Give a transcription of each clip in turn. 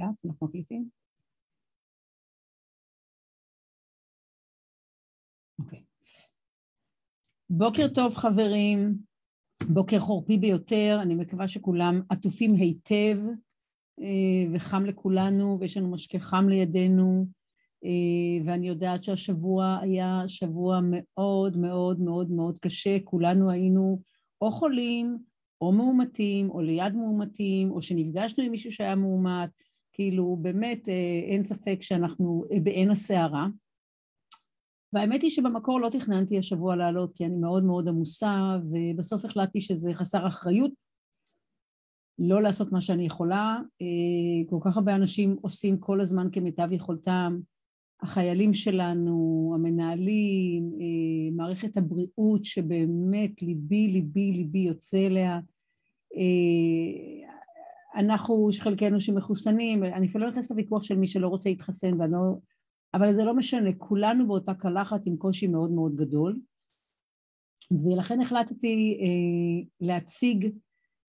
מוקלט, אנחנו מקליטים? אוקיי. בוקר טוב חברים, בוקר חורפי ביותר, אני מקווה שכולם עטופים היטב אה, וחם לכולנו ויש לנו משקה חם לידינו. אה, ואני יודעת שהשבוע היה שבוע מאוד מאוד מאוד מאוד קשה, כולנו היינו או חולים או מאומתים, או ליד מאומתים, או שנפגשנו עם מישהו שהיה מאומת, כאילו באמת אה, אין ספק שאנחנו בעין הסערה. והאמת היא שבמקור לא תכננתי השבוע לעלות כי אני מאוד מאוד עמוסה, ובסוף החלטתי שזה חסר אחריות לא לעשות מה שאני יכולה. אה, כל כך הרבה אנשים עושים כל הזמן כמיטב יכולתם, החיילים שלנו, המנהלים, אה, מערכת הבריאות שבאמת ליבי, ליבי, ליבי יוצא אליה. אנחנו, חלקנו שמחוסנים, אני אפילו לא נכנסת לוויכוח של מי שלא רוצה להתחסן, לא, אבל זה לא משנה, כולנו באותה קלחת עם קושי מאוד מאוד גדול, ולכן החלטתי אה, להציג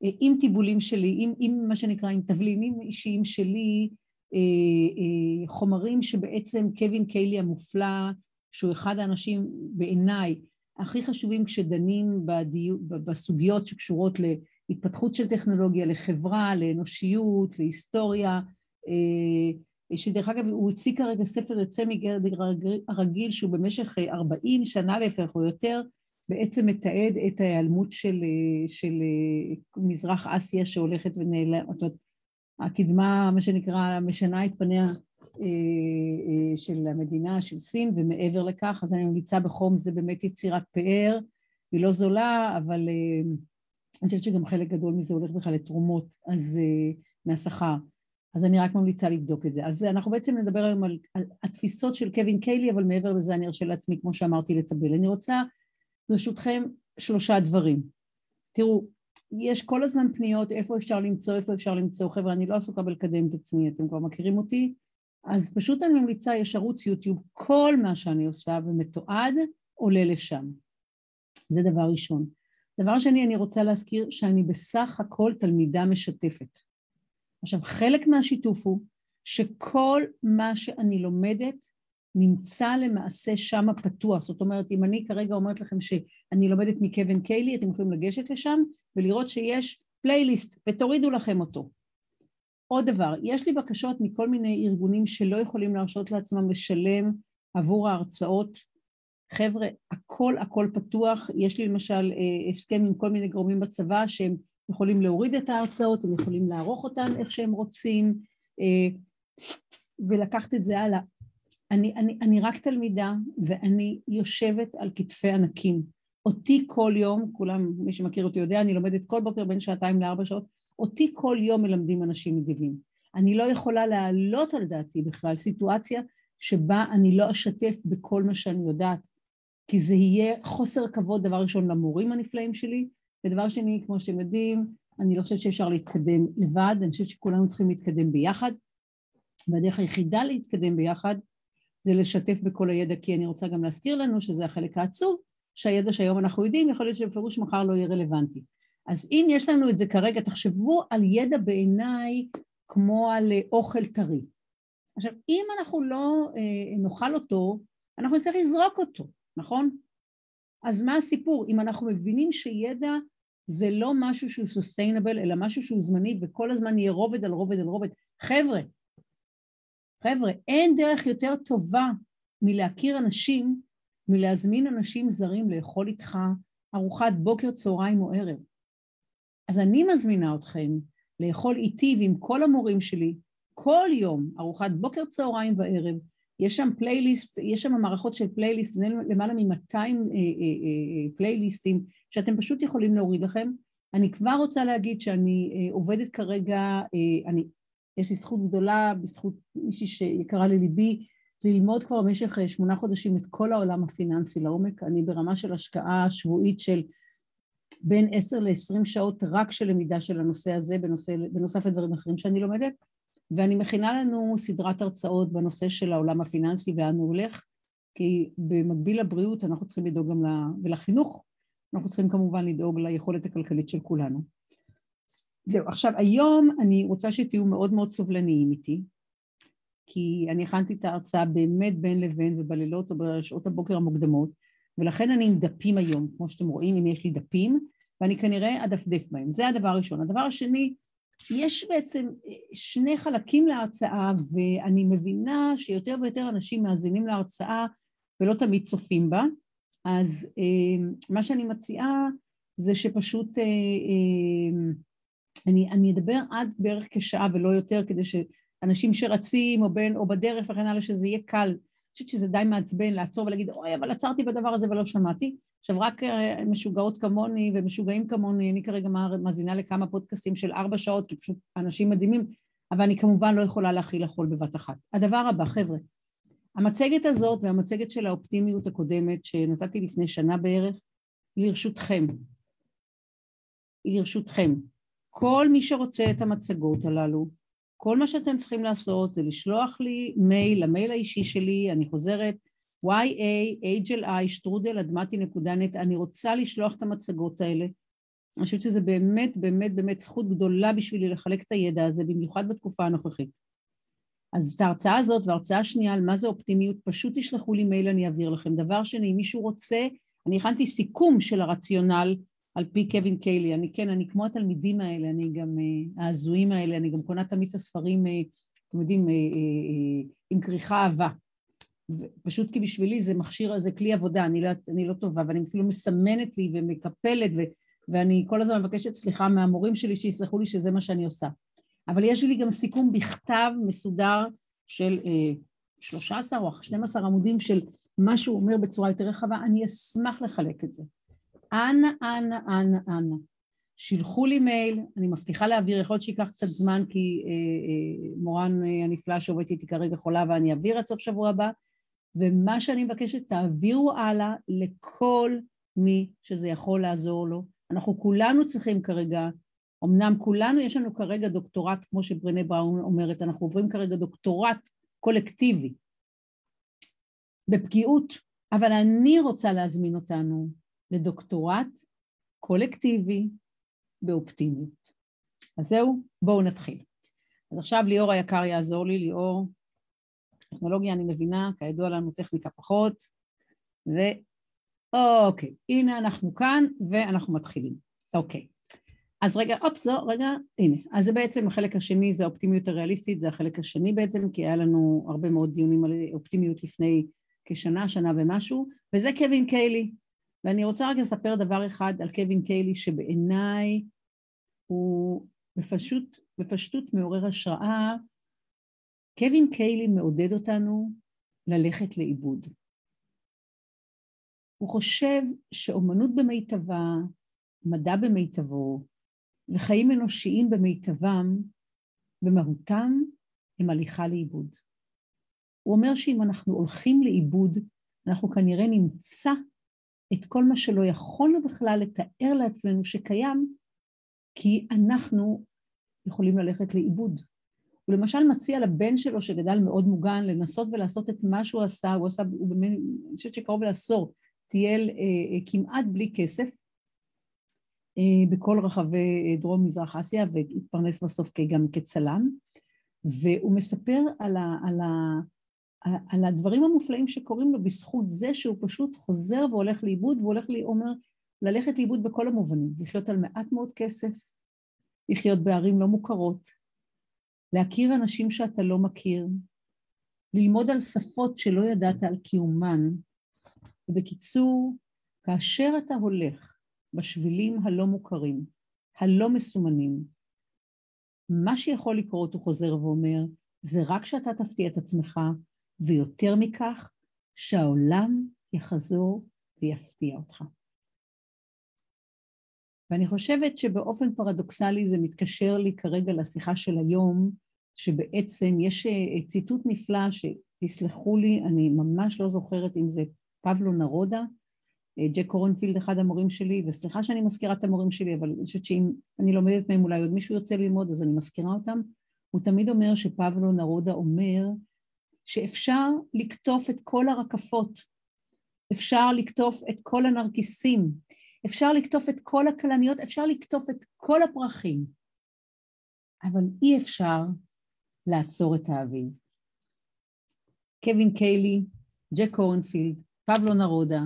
אה, עם טיבולים שלי, עם, עם מה שנקרא, עם תבלינים אישיים שלי, אה, אה, חומרים שבעצם קווין קיילי המופלא, שהוא אחד האנשים בעיניי הכי חשובים כשדנים בדיו, בסוגיות שקשורות להתפתחות של טכנולוגיה, לחברה, לאנושיות, להיסטוריה, אה, שדרך אגב הוא הוציא כרגע ספר יוצא מגרד הרגיל שהוא במשך 40 שנה לפעמים או יותר בעצם מתעד את ההיעלמות של, של מזרח אסיה שהולכת ונעלמת, הקדמה, מה שנקרא, משנה את פניה אה, אה, של המדינה, של סין, ומעבר לכך, אז אני ממליצה בחום, זה באמת יצירת פאר, היא לא זולה, אבל אה, אני חושבת שגם חלק גדול מזה הולך בכלל לתרומות, אז מהשכר. אז אני רק ממליצה לבדוק את זה. אז אנחנו בעצם נדבר היום על, על התפיסות של קווין קיילי, אבל מעבר לזה אני ארשה לעצמי, כמו שאמרתי, לטבל. אני רוצה, ברשותכם, שלושה דברים. תראו, יש כל הזמן פניות איפה אפשר למצוא, איפה אפשר למצוא. חבר'ה, אני לא עסוקה בלקדם את עצמי, אתם כבר מכירים אותי, אז פשוט אני ממליצה, יש ערוץ יוטיוב, כל מה שאני עושה ומתועד עולה לשם. זה דבר ראשון. דבר שני, אני רוצה להזכיר שאני בסך הכל תלמידה משתפת. עכשיו, חלק מהשיתוף הוא שכל מה שאני לומדת נמצא למעשה שם פתוח. זאת אומרת, אם אני כרגע אומרת לכם שאני לומדת מקווין קיילי, אתם יכולים לגשת לשם ולראות שיש פלייליסט, ותורידו לכם אותו. עוד דבר, יש לי בקשות מכל מיני ארגונים שלא יכולים להרשות לעצמם לשלם עבור ההרצאות. חבר'ה, הכל הכל פתוח. יש לי למשל אה, הסכם עם כל מיני גורמים בצבא שהם יכולים להוריד את ההרצאות, הם יכולים לערוך אותן איך שהם רוצים, אה, ולקחת את זה הלאה. אני, אני, אני רק תלמידה ואני יושבת על כתפי ענקים. אותי כל יום, כולם, מי שמכיר אותי יודע, אני לומדת כל בוקר בין שעתיים לארבע שעות, אותי כל יום מלמדים אנשים נדיבים. אני לא יכולה להעלות על דעתי בכלל סיטואציה שבה אני לא אשתף בכל מה שאני יודעת, כי זה יהיה חוסר כבוד, דבר ראשון, למורים הנפלאים שלי, ודבר שני, כמו שאתם יודעים, אני לא חושבת שאפשר להתקדם לבד, אני חושבת שכולנו צריכים להתקדם ביחד, והדרך היחידה להתקדם ביחד זה לשתף בכל הידע, כי אני רוצה גם להזכיר לנו שזה החלק העצוב, שהידע שהיום אנחנו יודעים, יכול להיות שבפירוש מחר לא יהיה רלוונטי. אז אם יש לנו את זה כרגע, תחשבו על ידע בעיניי כמו על אוכל טרי. עכשיו, אם אנחנו לא אה, נאכל אותו, אנחנו נצטרך לזרוק אותו, נכון? אז מה הסיפור? אם אנחנו מבינים שידע זה לא משהו שהוא סוסטיינבל, אלא משהו שהוא זמני וכל הזמן יהיה רובד על רובד על רובד, חבר'ה, חבר'ה, אין דרך יותר טובה מלהכיר אנשים, מלהזמין אנשים זרים לאכול איתך ארוחת בוקר, צהריים או ערב. אז אני מזמינה אתכם לאכול איתי ועם כל המורים שלי כל יום ארוחת בוקר, צהריים וערב. יש שם פלייליסט, יש שם מערכות של פלייליסט, למעלה מ-200 אה, אה, אה, פלייליסטים שאתם פשוט יכולים להוריד לכם. אני כבר רוצה להגיד שאני עובדת כרגע, אני יש לי זכות גדולה בזכות מישהי שיקרה לליבי ללמוד כבר במשך אה, שמונה חודשים את כל העולם הפיננסי לעומק. אני ברמה של השקעה שבועית של בין עשר לעשרים שעות רק של למידה של הנושא הזה, בנושא, בנוסף לדברים אחרים שאני לומדת, ואני מכינה לנו סדרת הרצאות בנושא של העולם הפיננסי ואן הוא הולך, כי במקביל לבריאות אנחנו צריכים לדאוג גם ל... ולחינוך, אנחנו צריכים כמובן לדאוג ליכולת הכלכלית של כולנו. זהו, עכשיו היום אני רוצה שתהיו מאוד מאוד סובלניים איתי, כי אני הכנתי את ההרצאה באמת בין לבין ובלילות או בשעות הבוקר המוקדמות, ולכן אני עם דפים היום, כמו שאתם רואים, הנה יש לי דפים, ואני כנראה אדפדף בהם. זה הדבר הראשון. הדבר השני, יש בעצם שני חלקים להרצאה, ואני מבינה שיותר ויותר אנשים מאזינים להרצאה ולא תמיד צופים בה, אז אה, מה שאני מציעה זה שפשוט אה, אה, אני, אני אדבר עד בערך כשעה ולא יותר, כדי שאנשים שרצים או, בין, או בדרך וכן הלאה, שזה יהיה קל. אני חושבת שזה די מעצבן לעצור ולהגיד, אוי, אבל עצרתי בדבר הזה ולא שמעתי. עכשיו, רק אה, משוגעות כמוני ומשוגעים כמוני, אני כרגע מאזינה לכמה פודקאסטים של ארבע שעות, כי פשוט אנשים מדהימים, אבל אני כמובן לא יכולה להכיל הכל בבת אחת. הדבר הבא, חבר'ה, המצגת הזאת והמצגת של האופטימיות הקודמת, שנתתי לפני שנה בערך, היא לרשותכם. היא לרשותכם. כל מי שרוצה את המצגות הללו, כל מה שאתם צריכים לעשות זה לשלוח לי מייל, למייל האישי שלי, אני חוזרת, ya, שטרודל, אדמתי נקודה נט, אני רוצה לשלוח את המצגות האלה. אני חושבת שזה באמת באמת באמת זכות גדולה בשבילי לחלק את הידע הזה, במיוחד בתקופה הנוכחית. אז את ההרצאה הזאת וההרצאה השנייה על מה זה אופטימיות, פשוט תשלחו לי מייל, אני אעביר לכם. דבר שני, אם מישהו רוצה, אני הכנתי סיכום של הרציונל על פי קווין קיילי. אני כן, אני כמו התלמידים האלה, אני גם, אה, ההזויים האלה, אני גם קונה תמיד את הספרים, אה, אתם יודעים, אה, עם כריכה אהבה. פשוט כי בשבילי זה מכשיר, זה כלי עבודה, אני לא, אני לא טובה, ואני אפילו מסמנת לי ומקפלת, ו, ואני כל הזמן מבקשת סליחה מהמורים שלי שיסלחו לי שזה מה שאני עושה. אבל יש לי גם סיכום בכתב מסודר של אה, 13 או 12 עמודים של מה שהוא אומר בצורה יותר רחבה, אני אשמח לחלק את זה. אנא, אנא, אנא, אנא. שילחו לי מייל, אני מבטיחה להעביר, יכול להיות שייקח קצת זמן כי אה, אה, מורן אה, הנפלאה שעובדת איתי כרגע חולה ואני אעביר עד סוף שבוע הבא, ומה שאני מבקשת, תעבירו הלאה לכל מי שזה יכול לעזור לו. אנחנו כולנו צריכים כרגע, אמנם כולנו, יש לנו כרגע דוקטורט, כמו שברנה בראון אומרת, אנחנו עוברים כרגע דוקטורט קולקטיבי בפגיעות, אבל אני רוצה להזמין אותנו לדוקטורט קולקטיבי באופטימיות. אז זהו, בואו נתחיל. אז עכשיו ליאור היקר יעזור לי, ליאור, טכנולוגיה אני מבינה, כידוע לנו טכניקה פחות, ואוקיי, הנה אנחנו כאן ואנחנו מתחילים. אוקיי, אז רגע, אופס, לא, רגע, הנה. אז זה בעצם החלק השני, זה האופטימיות הריאליסטית, זה החלק השני בעצם, כי היה לנו הרבה מאוד דיונים על אופטימיות לפני כשנה, שנה ומשהו, וזה קווין קיילי, ואני רוצה רק לספר דבר אחד על קווין קיילי שבעיניי הוא בפשוט, בפשטות מעורר השראה. קווין קיילי מעודד אותנו ללכת לאיבוד. הוא חושב שאומנות במיטבה, מדע במיטבו וחיים אנושיים במיטבם, במהותם, הם הליכה לאיבוד. הוא אומר שאם אנחנו הולכים לאיבוד, אנחנו כנראה נמצא את כל מה שלא יכולנו בכלל לתאר לעצמנו שקיים, כי אנחנו יכולים ללכת לאיבוד. הוא למשל מציע לבן שלו שגדל מאוד מוגן לנסות ולעשות את מה שהוא עשה, הוא עשה, הוא באמת, אני חושבת שקרוב לעשור, טייל אה, אה, כמעט בלי כסף אה, בכל רחבי אה, דרום מזרח אסיה והתפרנס בסוף גם כצלם, והוא מספר על, ה, על, ה, על הדברים המופלאים שקורים לו בזכות זה שהוא פשוט חוזר והולך לאיבוד, והוא הולך, אומר, ללכת לאיבוד בכל המובנים, לחיות על מעט מאוד כסף, לחיות בערים לא מוכרות, להכיר אנשים שאתה לא מכיר, ללמוד על שפות שלא ידעת על קיומן, ובקיצור, כאשר אתה הולך בשבילים הלא מוכרים, הלא מסומנים, מה שיכול לקרות, הוא חוזר ואומר, זה רק שאתה תפתיע את עצמך ויותר מכך, שהעולם יחזור ויפתיע אותך. ואני חושבת שבאופן פרדוקסלי זה מתקשר לי כרגע לשיחה של היום, שבעצם יש אה, ציטוט נפלא שתסלחו לי, אני ממש לא זוכרת אם זה פבלו נרודה, אה, ג'ק קורנפילד אחד המורים שלי, וסליחה שאני מזכירה את המורים שלי, אבל אני חושבת שאם אני לומדת מהם אולי עוד מישהו ירצה ללמוד אז אני מזכירה אותם, הוא תמיד אומר שפבלו נרודה אומר שאפשר לקטוף את כל הרקפות, אפשר לקטוף את כל הנרקיסים, אפשר לקטוף את כל הכלניות, אפשר לקטוף את כל הפרחים, אבל אי אפשר לעצור את האביב. קווין קיילי, ג'ק אורנפילד, פבלו נרודה,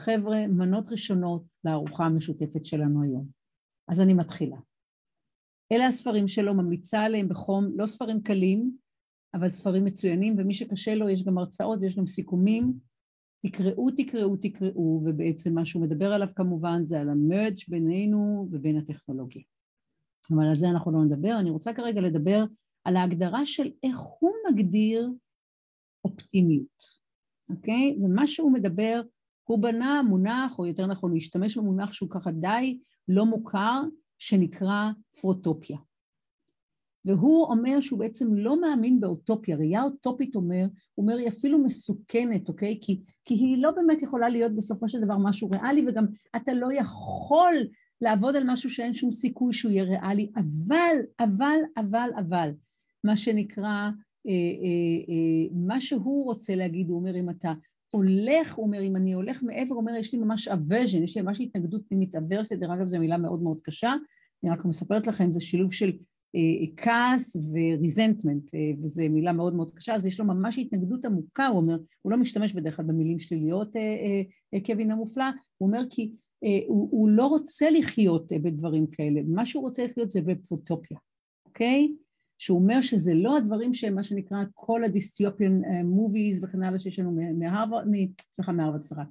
חבר'ה, מנות ראשונות לארוחה המשותפת שלנו היום. אז אני מתחילה. אלה הספרים שלו, ממליצה עליהם בחום, לא ספרים קלים, אבל ספרים מצוינים, ומי שקשה לו, יש גם הרצאות ויש גם סיכומים. תקראו, תקראו, תקראו, ובעצם מה שהוא מדבר עליו כמובן זה על המרג' בינינו ובין הטכנולוגיה. אבל על זה אנחנו לא נדבר. אני רוצה כרגע לדבר על ההגדרה של איך הוא מגדיר אופטימיות, אוקיי? ומה שהוא מדבר, הוא בנה מונח, או יותר נכון, הוא השתמש במונח שהוא ככה די לא מוכר, שנקרא פרוטופיה. והוא אומר שהוא בעצם לא מאמין באוטופיה, ראייה אוטופית אומר, הוא אומר היא אפילו מסוכנת, אוקיי? כי, כי היא לא באמת יכולה להיות בסופו של דבר משהו ריאלי, וגם אתה לא יכול לעבוד על משהו שאין שום סיכוי שהוא יהיה ריאלי, אבל, אבל, אבל, אבל, מה שנקרא, אה, אה, אה, מה שהוא רוצה להגיד, הוא אומר, אם אתה הולך, הוא אומר, אם אני הולך מעבר, הוא אומר, יש לי ממש אברז'ן, יש לי ממש התנגדות פנימית, אברסיה, דרך אגב, זו מילה מאוד מאוד קשה, אני רק מספרת לכם, זה שילוב של כעס וריזנטמנט, וזו מילה מאוד מאוד קשה, אז יש לו ממש התנגדות עמוקה, הוא אומר, הוא לא משתמש בדרך כלל במילים שליליות, קווין המופלא, הוא אומר כי הוא, הוא לא רוצה לחיות בדברים כאלה, מה שהוא רוצה לחיות זה בפוטופיה, אוקיי? שהוא אומר שזה לא הדברים שהם מה שנקרא כל הדיסטיופיון מוביז וכן הלאה שיש לנו מהרווארד, סליחה מהרווארד, סליחה,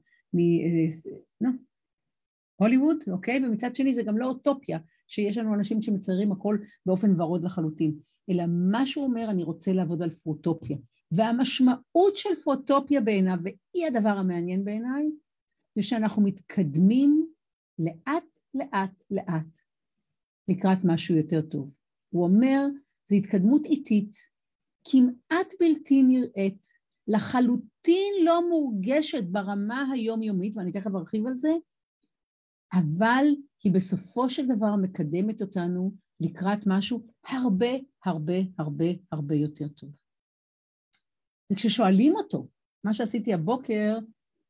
מהוליווד, אוקיי? ומצד שני זה גם לא אוטופיה, שיש לנו אנשים שמציירים הכל באופן ורוד לחלוטין, אלא מה שהוא אומר, אני רוצה לעבוד על פרוטופיה. והמשמעות של פרוטופיה בעיניו, והיא הדבר המעניין בעיניי, זה שאנחנו מתקדמים לאט לאט לאט לקראת משהו יותר טוב. הוא אומר, זו התקדמות איטית, כמעט בלתי נראית, לחלוטין לא מורגשת ברמה היומיומית, ואני תכף ארחיב על זה, אבל היא בסופו של דבר מקדמת אותנו לקראת משהו הרבה הרבה הרבה הרבה יותר טוב. וכששואלים אותו, מה שעשיתי הבוקר,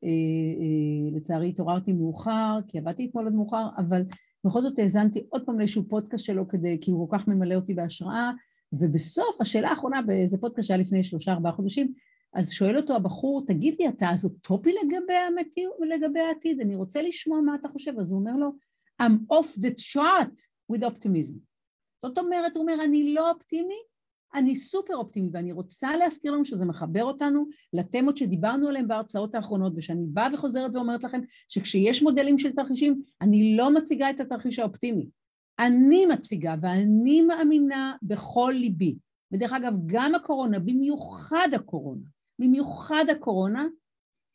אה, אה, לצערי התעוררתי מאוחר, כי עבדתי אתמול עד מאוחר, אבל בכל זאת האזנתי עוד פעם לאיזשהו פודקאסט שלו כדי, כי הוא כל כך ממלא אותי בהשראה, ובסוף, השאלה האחרונה, באיזה פודקאסט שהיה לפני שלושה ארבעה חודשים, אז שואל אותו הבחור, תגיד לי, אתה אז אוטופי לגבי, המתי, לגבי העתיד? אני רוצה לשמוע מה אתה חושב. אז הוא אומר לו, I'm off the chart with optimism. זאת אומרת, הוא אומר, אני לא אופטימי, אני סופר אופטימי, ואני רוצה להזכיר לנו שזה מחבר אותנו לתמות שדיברנו עליהן בהרצאות האחרונות, ושאני באה וחוזרת ואומרת לכם שכשיש מודלים של תרחישים, אני לא מציגה את התרחיש האופטימי. אני מציגה ואני מאמינה בכל ליבי. ודרך אגב, גם הקורונה, במיוחד הקורונה, במיוחד הקורונה,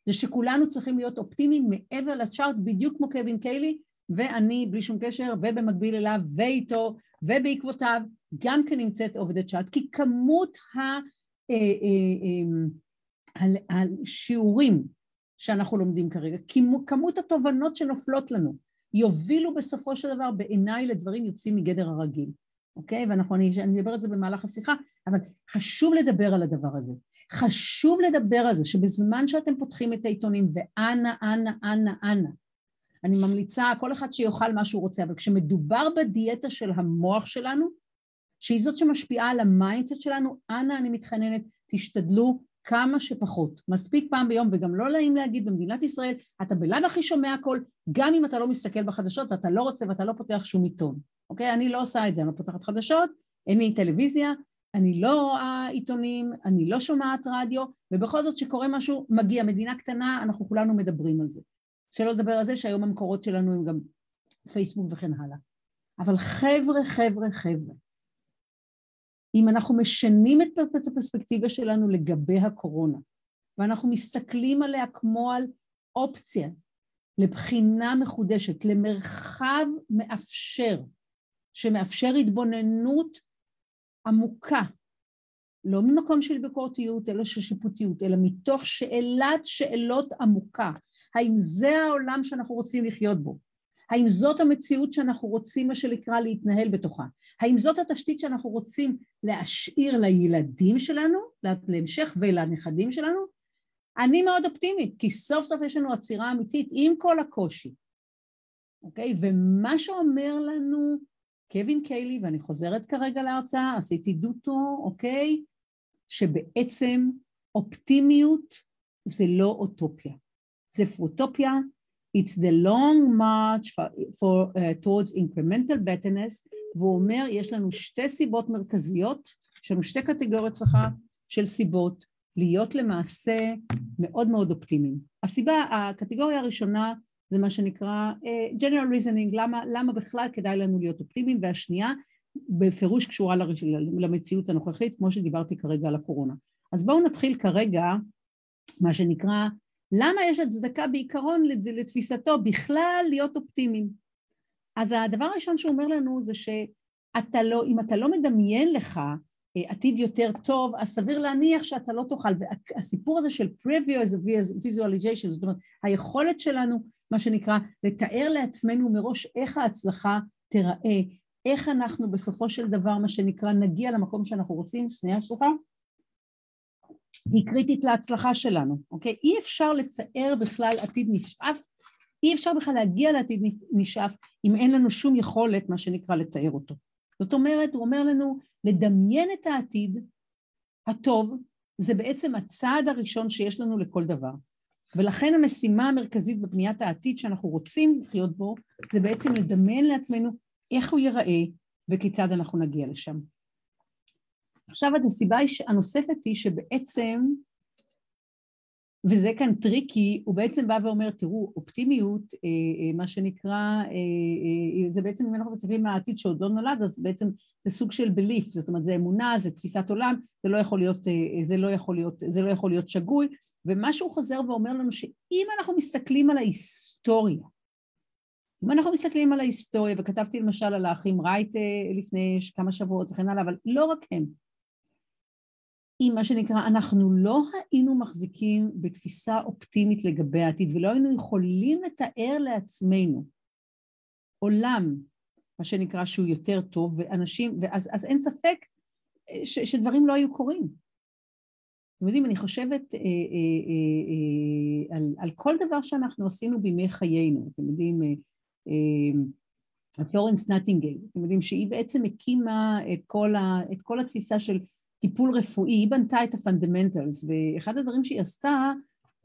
זה שכולנו צריכים להיות אופטימיים מעבר לצ'ארט, בדיוק כמו קווין קיילי, ואני, בלי שום קשר, ובמקביל אליו, ואיתו, ובעקבותיו, גם כן נמצאת עובדת צ'ארט, כי כמות השיעורים אה, אה, אה, שאנחנו לומדים כרגע, כמות התובנות שנופלות לנו, יובילו בסופו של דבר בעיניי לדברים יוצאים מגדר הרגיל, אוקיי? ואנחנו, אני, אני אדבר על זה במהלך השיחה, אבל חשוב לדבר על הדבר הזה. חשוב לדבר על זה שבזמן שאתם פותחים את העיתונים, ואנה, אנה, אנה, אנה, אני ממליצה, כל אחד שיאכל מה שהוא רוצה, אבל כשמדובר בדיאטה של המוח שלנו, שהיא זאת שמשפיעה על ה-mindset שלנו, אנא אני מתחננת, תשתדלו כמה שפחות. מספיק פעם ביום, וגם לא נעים להגיד במדינת ישראל, אתה בלאו הכי שומע הכל, גם אם אתה לא מסתכל בחדשות ואתה לא רוצה ואתה לא פותח שום עיתון, אוקיי? אני לא עושה את זה, אני לא פותחת חדשות, אין לי טלוויזיה, אני לא רואה עיתונים, אני לא שומעת רדיו, ובכל זאת שקורה משהו, מגיע. מדינה קטנה, אנחנו כולנו מדברים על זה. שלא לדבר על זה שהיום המקורות שלנו הם גם פייסבוק וכן הלאה. אבל חבר'ה, חבר'ה, חבר'ה, אם אנחנו משנים את הפרספקטיבה שלנו לגבי הקורונה, ואנחנו מסתכלים עליה כמו על אופציה לבחינה מחודשת, למרחב מאפשר, שמאפשר התבוננות עמוקה, לא ממקום של ביקורתיות, אלא של שיפוטיות, אלא מתוך שאלת שאלות עמוקה. האם זה העולם שאנחנו רוצים לחיות בו? האם זאת המציאות שאנחנו רוצים, מה שנקרא, להתנהל בתוכה? האם זאת התשתית שאנחנו רוצים להשאיר לילדים שלנו, להמשך ולנכדים שלנו? אני מאוד אופטימית, כי סוף סוף יש לנו עצירה אמיתית עם כל הקושי, אוקיי? ומה שאומר לנו קווין קיילי, ואני חוזרת כרגע להרצאה, עשיתי דוטו, אוקיי? שבעצם אופטימיות זה לא אוטופיה, זה פרוטופיה, it's the long march for, for, uh, towards incremental betterness, והוא אומר, יש לנו שתי סיבות מרכזיות, יש לנו שתי קטגוריות, סליחה, של סיבות להיות למעשה מאוד מאוד אופטימיים. הסיבה, הקטגוריה הראשונה זה מה שנקרא uh, general reasoning, למה, למה בכלל כדאי לנו להיות אופטימיים, והשנייה בפירוש קשורה למציאות הנוכחית, כמו שדיברתי כרגע על הקורונה. אז בואו נתחיל כרגע, מה שנקרא, למה יש הצדקה בעיקרון לתפיסתו בכלל להיות אופטימיים? אז הדבר הראשון שהוא אומר לנו זה שאתה לא, אם אתה לא מדמיין לך אה, עתיד יותר טוב, אז סביר להניח שאתה לא תוכל. והסיפור הזה של previous visualization, זאת אומרת, היכולת שלנו, מה שנקרא, לתאר לעצמנו מראש איך ההצלחה תיראה, איך אנחנו בסופו של דבר, מה שנקרא, נגיע למקום שאנחנו רוצים, שנייה, סליחה, היא קריטית להצלחה שלנו, אוקיי? אי אפשר לצייר בכלל עתיד נשאף, אי אפשר בכלל להגיע לעתיד נשאף אם אין לנו שום יכולת, מה שנקרא, לתאר אותו. זאת אומרת, הוא אומר לנו, לדמיין את העתיד הטוב, זה בעצם הצעד הראשון שיש לנו לכל דבר. ולכן המשימה המרכזית בבניית העתיד שאנחנו רוצים לחיות בו, זה בעצם לדמיין לעצמנו איך הוא ייראה וכיצד אנחנו נגיע לשם. עכשיו הסיבה הנוספת היא שבעצם, וזה כאן tricky, הוא בעצם בא ואומר, תראו, אופטימיות, אה, אה, מה שנקרא, אה, זה בעצם, אם אנחנו מסתכלים על העתיד שעוד לא נולד, אז בעצם זה סוג של belief, זאת אומרת, זה אמונה, זה תפיסת עולם, זה לא יכול להיות, זה לא יכול להיות, זה לא יכול להיות שגוי, ומה שהוא חוזר ואומר לנו, שאם אנחנו מסתכלים על ההיסטוריה, אם אנחנו מסתכלים על ההיסטוריה, וכתבתי למשל על האחים רייט לפני כמה שבועות וכן הלאה, אבל לא רק הם, אם מה שנקרא, אנחנו לא היינו מחזיקים בתפיסה אופטימית לגבי העתיד ולא היינו יכולים לתאר לעצמנו עולם, מה שנקרא, שהוא יותר טוב, ואנשים, ואז אז אין ספק ש, שדברים לא היו קורים. אתם יודעים, אני חושבת אה, אה, אה, אה, על, על כל דבר שאנחנו עשינו בימי חיינו, אתם יודעים, אה, אה, פלורנס נטינגל, אתם יודעים שהיא בעצם הקימה את כל, ה, את כל התפיסה של טיפול רפואי, היא בנתה את ה-fundamentals, ואחד הדברים שהיא עשתה,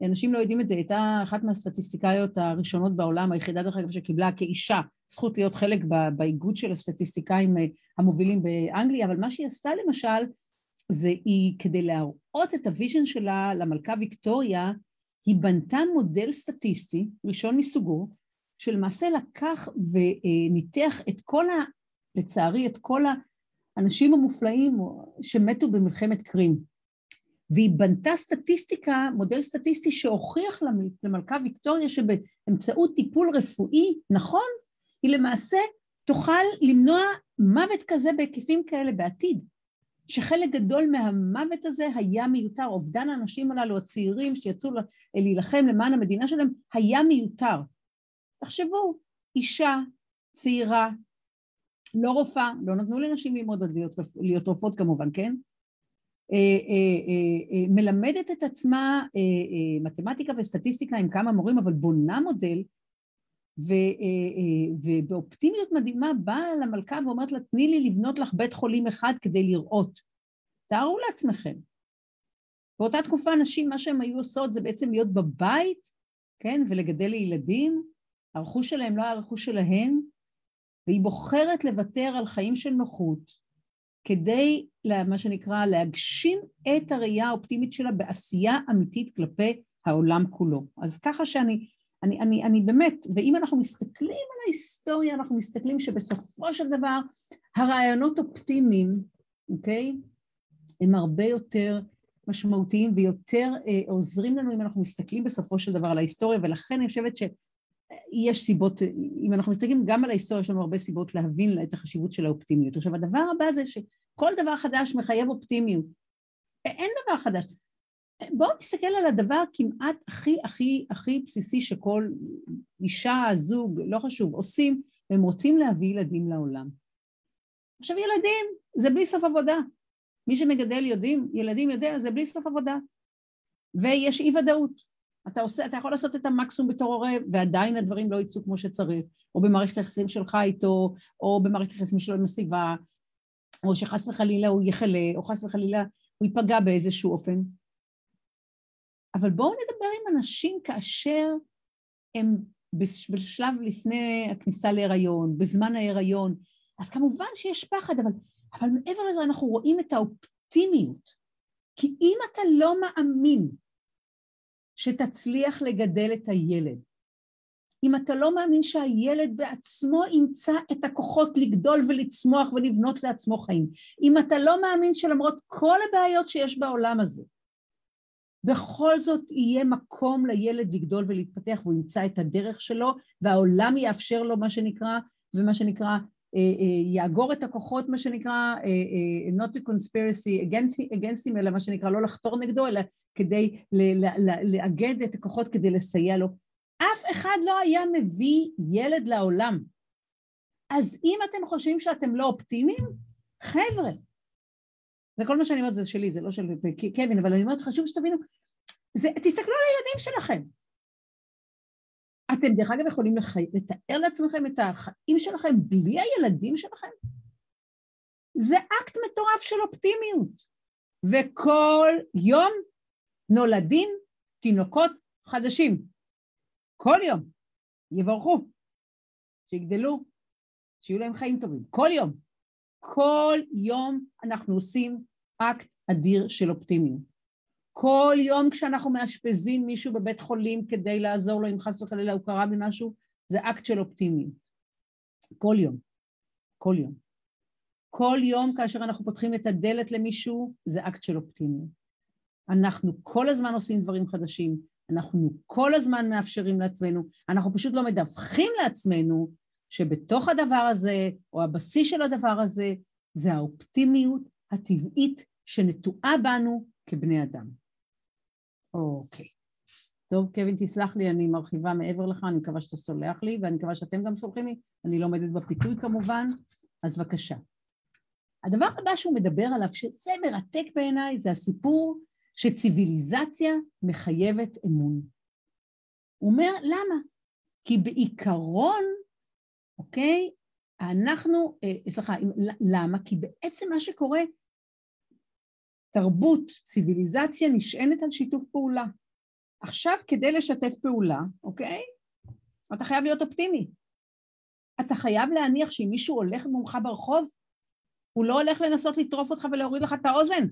אנשים לא יודעים את זה, היא הייתה אחת מהסטטיסטיקאיות הראשונות בעולם, היחידה דרך אגב שקיבלה כאישה זכות להיות חלק באיגוד של הסטטיסטיקאים אה, המובילים באנגליה, אבל מה שהיא עשתה למשל, זה היא, כדי להראות את ה-vision שלה למלכה ויקטוריה, היא בנתה מודל סטטיסטי, ראשון מסוגו, שלמעשה לקח וניתח את כל ה... לצערי, את כל האנשים המופלאים שמתו במלחמת קרים. והיא בנתה סטטיסטיקה, מודל סטטיסטי שהוכיח למלכה ויקטוריה שבאמצעות טיפול רפואי נכון, היא למעשה תוכל למנוע מוות כזה בהיקפים כאלה בעתיד. שחלק גדול מהמוות הזה היה מיותר, אובדן האנשים הללו, הצעירים שיצאו להילחם למען המדינה שלהם, היה מיותר. תחשבו, אישה צעירה, לא רופאה, לא נתנו לנשים ללמוד עד להיות, להיות רופאות כמובן, כן? אה, אה, אה, מלמדת את עצמה מתמטיקה וסטטיסטיקה עם כמה מורים, אבל בונה מודל, ו, ובאופטימיות מדהימה באה למלכה ואומרת לה, תני לי לבנות לך בית חולים אחד כדי לראות. תארו לעצמכם. באותה תקופה נשים, מה שהן היו עושות זה בעצם להיות בבית, כן, ולגדל לילדים, הרכוש שלהם לא היה הרכוש שלהן, והיא בוחרת לוותר על חיים של נוחות כדי, מה שנקרא, להגשים את הראייה האופטימית שלה בעשייה אמיתית כלפי העולם כולו. אז ככה שאני, אני, אני, אני באמת, ואם אנחנו מסתכלים על ההיסטוריה, אנחנו מסתכלים שבסופו של דבר הרעיונות אופטימיים, אוקיי, הם הרבה יותר משמעותיים ויותר אה, עוזרים לנו אם אנחנו מסתכלים בסופו של דבר על ההיסטוריה, ולכן אני חושבת. יש סיבות, אם אנחנו מסתכלים גם על ההיסטוריה, יש לנו הרבה סיבות להבין את החשיבות של האופטימיות. עכשיו, הדבר הבא זה שכל דבר חדש מחייב אופטימיות. אין דבר חדש. בואו נסתכל על הדבר כמעט הכי הכי הכי בסיסי שכל אישה, זוג, לא חשוב, עושים, והם רוצים להביא ילדים לעולם. עכשיו ילדים, זה בלי סוף עבודה. מי שמגדל יודעים, ילדים יודע, זה בלי סוף עבודה. ויש אי ודאות. אתה, עושה, אתה יכול לעשות את המקסימום בתור הורה, ועדיין הדברים לא יצאו כמו שצריך, או במערכת היחסים שלך איתו, או במערכת היחסים שלו עם הסביבה, או שחס וחלילה הוא יחלה, או חס וחלילה הוא ייפגע באיזשהו אופן. אבל בואו נדבר עם אנשים כאשר הם בשלב לפני הכניסה להיריון, בזמן ההיריון, אז כמובן שיש פחד, אבל, אבל מעבר לזה אנחנו רואים את האופטימיות. כי אם אתה לא מאמין שתצליח לגדל את הילד, אם אתה לא מאמין שהילד בעצמו ימצא את הכוחות לגדול ולצמוח ולבנות לעצמו חיים, אם אתה לא מאמין שלמרות כל הבעיות שיש בעולם הזה, בכל זאת יהיה מקום לילד לגדול ולהתפתח והוא ימצא את הדרך שלו והעולם יאפשר לו מה שנקרא, ומה שנקרא יאגור את הכוחות, מה שנקרא, אה, not to conspiracy against, against him, אלא מה שנקרא לא לחתור נגדו, אלא כדי לאגד את הכוחות כדי לסייע לו. אף אחד לא היה מביא ילד לעולם. אז אם אתם חושבים שאתם לא אופטימיים, חבר'ה, זה כל מה שאני אומרת, זה שלי, זה לא של קווין, אבל אני אומרת, חשוב שתבינו, זה, תסתכלו על הילדים שלכם. אתם דרך אגב יכולים לח... לתאר לעצמכם את החיים שלכם בלי הילדים שלכם? זה אקט מטורף של אופטימיות. וכל יום נולדים תינוקות חדשים. כל יום. יברכו, שיגדלו, שיהיו להם חיים טובים. כל יום. כל יום אנחנו עושים אקט אדיר של אופטימיות. כל יום כשאנחנו מאשפזים מישהו בבית חולים כדי לעזור לו אם חס וחלילה הוא קרה ממשהו, זה אקט של אופטימיות. כל יום. כל יום. כל יום כאשר אנחנו פותחים את הדלת למישהו, זה אקט של אופטימיות. אנחנו כל הזמן עושים דברים חדשים, אנחנו כל הזמן מאפשרים לעצמנו, אנחנו פשוט לא מדווחים לעצמנו שבתוך הדבר הזה, או הבסיס של הדבר הזה, זה האופטימיות הטבעית שנטועה בנו כבני אדם. אוקיי. טוב, קווין, תסלח לי, אני מרחיבה מעבר לך, אני מקווה שאתה סולח לי, ואני מקווה שאתם גם סולחים לי, אני לא עומדת בפיתוי כמובן, אז בבקשה. הדבר הבא שהוא מדבר עליו, שזה מרתק בעיניי, זה הסיפור שציוויליזציה מחייבת אמון. הוא אומר, למה? כי בעיקרון, אוקיי, אנחנו, אה, סליחה, למה? כי בעצם מה שקורה, תרבות, ציוויליזציה נשענת על שיתוף פעולה. עכשיו כדי לשתף פעולה, אוקיי? אתה חייב להיות אופטימי. אתה חייב להניח שאם מישהו הולך מולך ברחוב, הוא לא הולך לנסות לטרוף אותך ולהוריד לך את האוזן.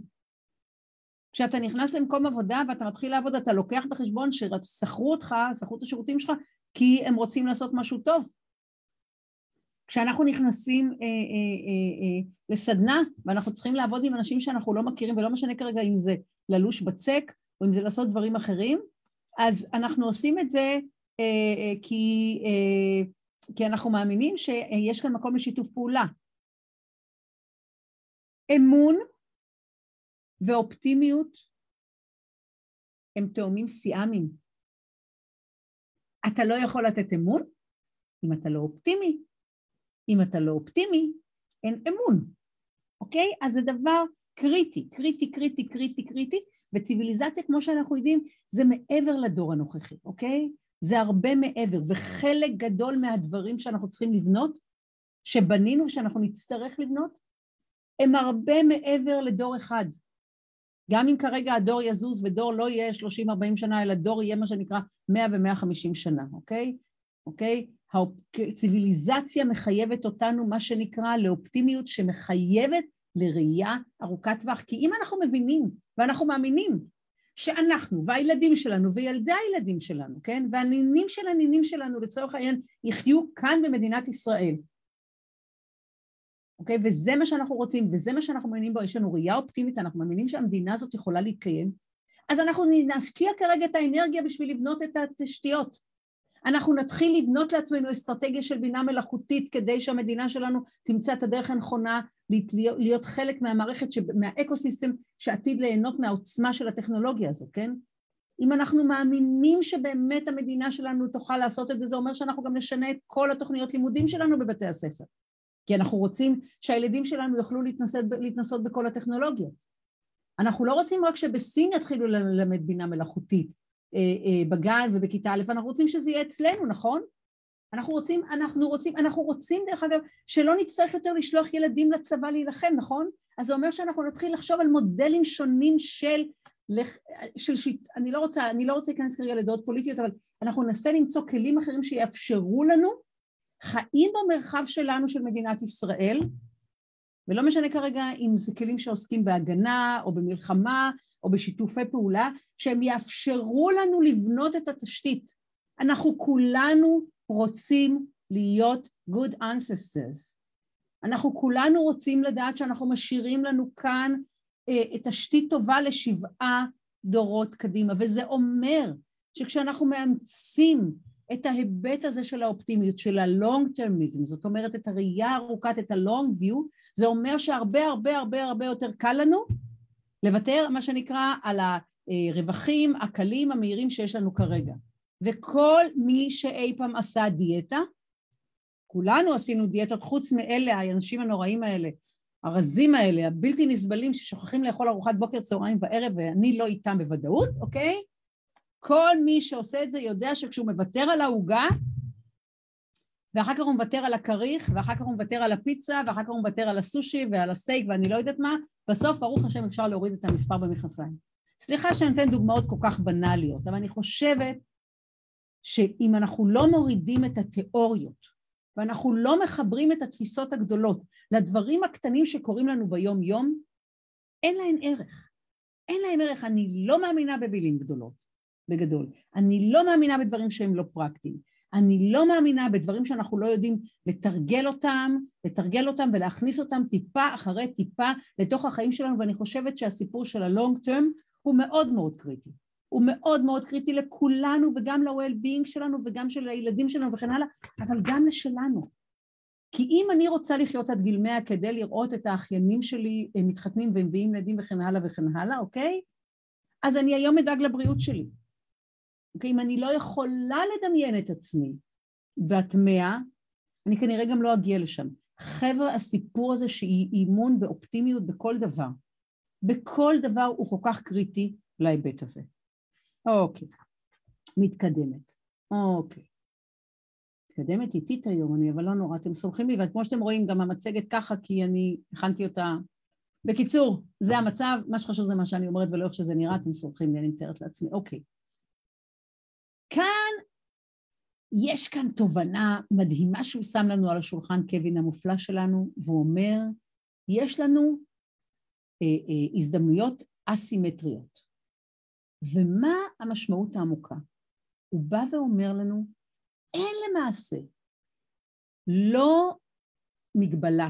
כשאתה נכנס למקום עבודה ואתה מתחיל לעבוד, אתה לוקח בחשבון ששכרו אותך, שכרו את השירותים שלך, כי הם רוצים לעשות משהו טוב. כשאנחנו נכנסים אה, אה, אה, אה, לסדנה ואנחנו צריכים לעבוד עם אנשים שאנחנו לא מכירים, ולא משנה כרגע אם זה ללוש בצק או אם זה לעשות דברים אחרים, אז אנחנו עושים את זה אה, אה, כי, אה, כי אנחנו מאמינים שיש כאן מקום לשיתוף פעולה. אמון ואופטימיות הם תאומים סיאמיים. אתה לא יכול לתת אמון אם אתה לא אופטימי. אם אתה לא אופטימי, אין אמון, אוקיי? אז זה דבר קריטי, קריטי, קריטי, קריטי, קריטי, וציוויליזציה, כמו שאנחנו יודעים, זה מעבר לדור הנוכחי, אוקיי? זה הרבה מעבר, וחלק גדול מהדברים שאנחנו צריכים לבנות, שבנינו ושאנחנו נצטרך לבנות, הם הרבה מעבר לדור אחד. גם אם כרגע הדור יזוז ודור לא יהיה 30-40 שנה, אלא דור יהיה מה שנקרא 100 ו-150 שנה, אוקיי? אוקיי? הציוויליזציה מחייבת אותנו, מה שנקרא, לאופטימיות שמחייבת לראייה ארוכת טווח. כי אם אנחנו מבינים ואנחנו מאמינים שאנחנו והילדים שלנו וילדי הילדים שלנו, כן, והנינים של הנינים שלנו לצורך העניין יחיו כאן במדינת ישראל, אוקיי? וזה מה שאנחנו רוצים, וזה מה שאנחנו מאמינים בו, יש לנו ראייה אופטימית, אנחנו מאמינים שהמדינה הזאת יכולה להתקיים, אז אנחנו נשקיע כרגע את האנרגיה בשביל לבנות את התשתיות. אנחנו נתחיל לבנות לעצמנו אסטרטגיה של בינה מלאכותית כדי שהמדינה שלנו תמצא את הדרך הנכונה להיות חלק מהמערכת, מהאקו-סיסטם שעתיד ליהנות מהעוצמה של הטכנולוגיה הזו, כן? אם אנחנו מאמינים שבאמת המדינה שלנו תוכל לעשות את זה, זה אומר שאנחנו גם נשנה את כל התוכניות לימודים שלנו בבתי הספר. כי אנחנו רוצים שהילדים שלנו יוכלו להתנסות, להתנסות בכל הטכנולוגיות. אנחנו לא רוצים רק שבסין יתחילו ללמד בינה מלאכותית, בגן ובכיתה א', אנחנו רוצים שזה יהיה אצלנו, נכון? אנחנו רוצים, אנחנו רוצים, אנחנו רוצים דרך אגב שלא נצטרך יותר לשלוח ילדים לצבא להילחם, נכון? אז זה אומר שאנחנו נתחיל לחשוב על מודלים שונים של, של שיט, אני לא רוצה, אני לא רוצה להיכנס כרגע לדעות פוליטיות, אבל אנחנו ננסה למצוא כלים אחרים שיאפשרו לנו חיים במרחב שלנו של מדינת ישראל, ולא משנה כרגע אם זה כלים שעוסקים בהגנה או במלחמה או בשיתופי פעולה, שהם יאפשרו לנו לבנות את התשתית. אנחנו כולנו רוצים להיות good ancestors. אנחנו כולנו רוצים לדעת שאנחנו משאירים לנו כאן אה, תשתית טובה לשבעה דורות קדימה, וזה אומר שכשאנחנו מאמצים את ההיבט הזה של האופטימיות, של הלונג טרמיזם, זאת אומרת את הראייה הארוכת, את הלונג ויו, זה אומר שהרבה הרבה הרבה הרבה יותר קל לנו לוותר, מה שנקרא, על הרווחים הקלים המהירים שיש לנו כרגע. וכל מי שאי פעם עשה דיאטה, כולנו עשינו דיאטות חוץ מאלה, האנשים הנוראים האלה, הרזים האלה, הבלתי נסבלים ששוכחים לאכול ארוחת בוקר, צהריים וערב, ואני לא איתם בוודאות, אוקיי? כל מי שעושה את זה יודע שכשהוא מוותר על העוגה, ואחר כך הוא מוותר על הכריך, ואחר כך הוא מוותר על הפיצה, ואחר כך הוא מוותר על הסושי ועל הסטייק ואני לא יודעת מה, בסוף ברוך השם אפשר להוריד את המספר במכנסיים. סליחה שאני אתן דוגמאות כל כך בנאליות, אבל אני חושבת שאם אנחנו לא מורידים את התיאוריות ואנחנו לא מחברים את התפיסות הגדולות לדברים הקטנים שקורים לנו ביום-יום, אין להן ערך. אין להן ערך. אני לא מאמינה במילים גדולות, בגדול. אני לא מאמינה בדברים שהם לא פרקטיים. אני לא מאמינה בדברים שאנחנו לא יודעים לתרגל אותם, לתרגל אותם ולהכניס אותם טיפה אחרי טיפה לתוך החיים שלנו, ואני חושבת שהסיפור של הלונג טרם הוא מאוד מאוד קריטי. הוא מאוד מאוד קריטי לכולנו וגם ל-well-being שלנו וגם של הילדים שלנו וכן הלאה, אבל גם לשלנו. כי אם אני רוצה לחיות עד גיל מאה כדי לראות את האחיינים שלי מתחתנים ומביאים ילדים וכן הלאה וכן הלאה, אוקיי? אז אני היום אדאג לבריאות שלי. אוקיי? אם אני לא יכולה לדמיין את עצמי בת מאה, אני כנראה גם לא אגיע לשם. חבר'ה, הסיפור הזה שהיא אימון באופטימיות בכל דבר, בכל דבר הוא כל כך קריטי להיבט הזה. אוקיי, מתקדמת. אוקיי. מתקדמת איטית היום, אני, אבל לא נורא, אתם סולחים לי, וכמו שאתם רואים, גם המצגת ככה, כי אני הכנתי אותה. בקיצור, זה המצב, מה שחשוב זה מה שאני אומרת ולא איך שזה נראה, אתם סולחים לי, אני מתארת לעצמי. אוקיי. כאן, יש כאן תובנה מדהימה שהוא שם לנו על השולחן, קווין המופלא שלנו, והוא אומר, יש לנו אה, אה, הזדמנויות אסימטריות. ומה המשמעות העמוקה? הוא בא ואומר לנו, אין למעשה לא מגבלה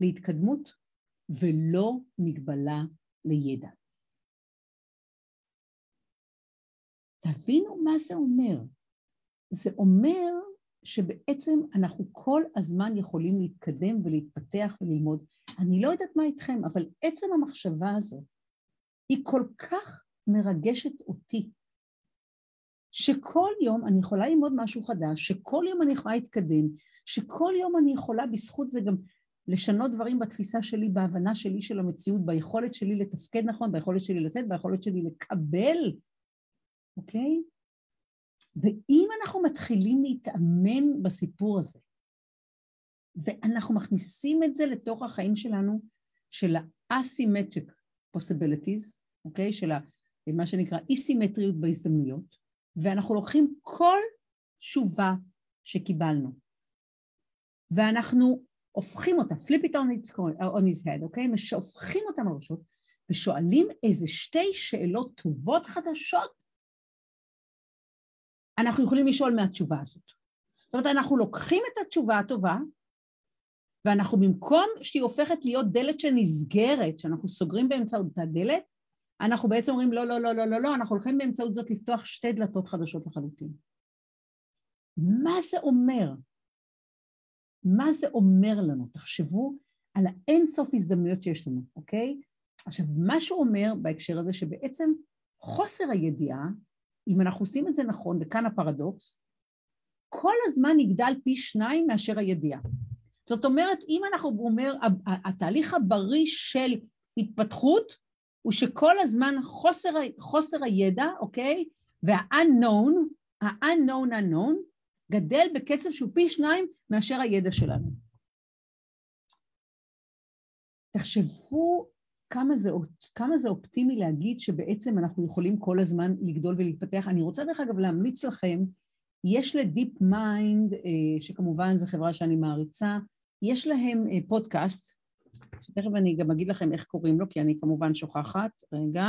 להתקדמות ולא מגבלה לידע. תבינו מה זה אומר. זה אומר שבעצם אנחנו כל הזמן יכולים להתקדם ולהתפתח וללמוד. אני לא יודעת מה איתכם, אבל עצם המחשבה הזאת היא כל כך מרגשת אותי. שכל יום אני יכולה ללמוד משהו חדש, שכל יום אני יכולה להתקדם, שכל יום אני יכולה בזכות זה גם לשנות דברים בתפיסה שלי, בהבנה שלי של המציאות, ביכולת שלי לתפקד נכון, ביכולת שלי לתת, ביכולת שלי לקבל, אוקיי? ואם אנחנו מתחילים להתאמן בסיפור הזה, ואנחנו מכניסים את זה לתוך החיים שלנו, של ה-asymmetric possibilities, אוקיי? של מה שנקרא אי סימטריות בהזדמנויות, ואנחנו לוקחים כל תשובה שקיבלנו, ואנחנו הופכים אותה, flip it on, its, on his head, אוקיי? Okay? הופכים אותה מראשות, ושואלים איזה שתי שאלות טובות חדשות אנחנו יכולים לשאול מהתשובה הזאת. זאת אומרת, אנחנו לוקחים את התשובה הטובה, ואנחנו במקום שהיא הופכת להיות דלת שנסגרת, שאנחנו סוגרים באמצעות הדלת, אנחנו בעצם אומרים לא, לא, לא, לא, לא, לא, אנחנו הולכים באמצעות זאת לפתוח שתי דלתות חדשות לחלוטין. מה זה אומר? מה זה אומר לנו? תחשבו על האינסוף הזדמנויות שיש לנו, אוקיי? עכשיו, מה שהוא אומר בהקשר הזה, שבעצם חוסר הידיעה, אם אנחנו עושים את זה נכון, וכאן הפרדוקס, כל הזמן יגדל פי שניים מאשר הידיעה. זאת אומרת, אם אנחנו אומר, התהליך הבריא של התפתחות הוא שכל הזמן חוסר, חוסר הידע, אוקיי, וה-unknown, ה-unknown unknown, גדל בקצב שהוא פי שניים מאשר הידע שלנו. תחשבו כמה זה, כמה זה אופטימי להגיד שבעצם אנחנו יכולים כל הזמן לגדול ולהתפתח. אני רוצה דרך אגב להמליץ לכם, יש ל-DeepMind, אה, שכמובן זו חברה שאני מעריצה, יש להם אה, פודקאסט, שתכף אני גם אגיד לכם איך קוראים לו, כי אני כמובן שוכחת, רגע,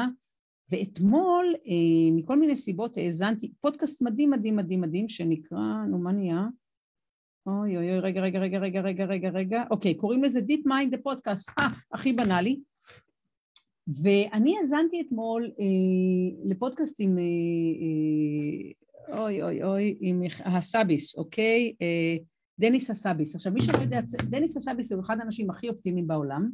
ואתמול, אה, מכל מיני סיבות, האזנתי, פודקאסט מדהים מדהים מדהים מדהים, שנקרא, נו מה נהיה? אוי אוי אוי, רגע רגע רגע רגע רגע רגע אוקיי, קוראים לזה Deep Mind the Podcast, אה, הכי בנאלי. ואני האזנתי אתמול אה, לפודקאסט עם, אה, אה, אוי אוי אוי, עם הסאביס, אוקיי? אה, דמיס הסאביס. עכשיו מי שלא יודע, דמיס הסאביס הוא אחד האנשים הכי אופטימיים בעולם,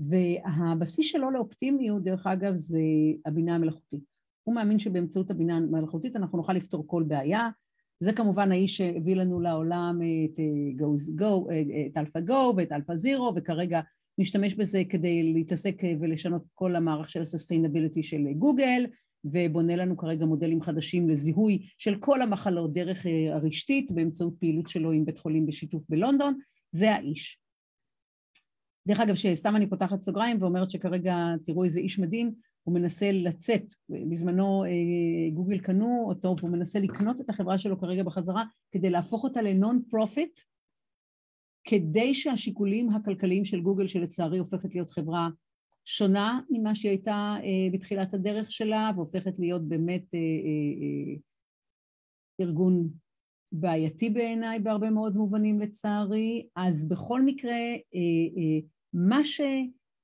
והבסיס שלו לאופטימיות, דרך אגב, זה הבינה המלאכותית. הוא מאמין שבאמצעות הבינה המלאכותית אנחנו נוכל לפתור כל בעיה. זה כמובן האיש שהביא לנו לעולם את, אה, Go, Go, אה, את Go ואת Zero, וכרגע משתמש בזה כדי להתעסק ולשנות את כל המערך של ה-sustainability של גוגל, ובונה לנו כרגע מודלים חדשים לזיהוי של כל המחלות דרך אה, הרשתית באמצעות פעילות שלו עם בית חולים בשיתוף בלונדון, זה האיש. דרך אגב, שסתם אני פותחת סוגריים ואומרת שכרגע תראו איזה איש מדהים, הוא מנסה לצאת, בזמנו אה, גוגל קנו אותו והוא מנסה לקנות את החברה שלו כרגע בחזרה כדי להפוך אותה ל-non-profit, כדי שהשיקולים הכלכליים של גוגל, שלצערי הופכת להיות חברה שונה ממה שהיא הייתה אה, בתחילת הדרך שלה והופכת להיות באמת אה, ארגון בעייתי בעיניי בהרבה מאוד מובנים לצערי, אז בכל מקרה מה, ש,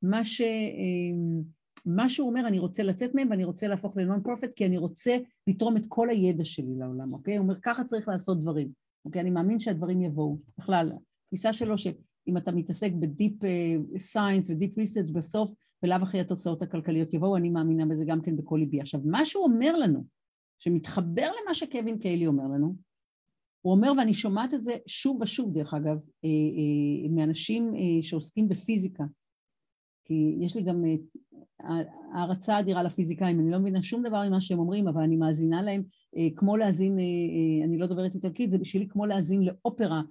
מה, ש, אמ, מה שהוא אומר, אני רוצה לצאת מהם ואני רוצה להפוך ל-non-profit כי אני רוצה לתרום את כל הידע שלי לעולם, אוקיי? הוא אומר, ככה צריך לעשות דברים, אוקיי? אני מאמין שהדברים יבואו. בכלל, התפיסה שלו שאם אתה מתעסק ב-deep science ו-deep research בסוף, בלאו הכי התוצאות הכלכליות יבואו, אני מאמינה בזה גם כן בכל ליבי. עכשיו, מה שהוא אומר לנו, שמתחבר למה שקווין קיילי אומר לנו, הוא אומר, ואני שומעת את זה שוב ושוב, דרך אגב, אה, אה, מאנשים אה, שעוסקים בפיזיקה, כי יש לי גם הערצה אדירה לפיזיקאים, אני לא מבינה שום דבר ממה שהם אומרים, אבל אני מאזינה להם כמו להאזין, אני לא דוברת איטלקית, זה בשבילי כמו להאזין לאופרה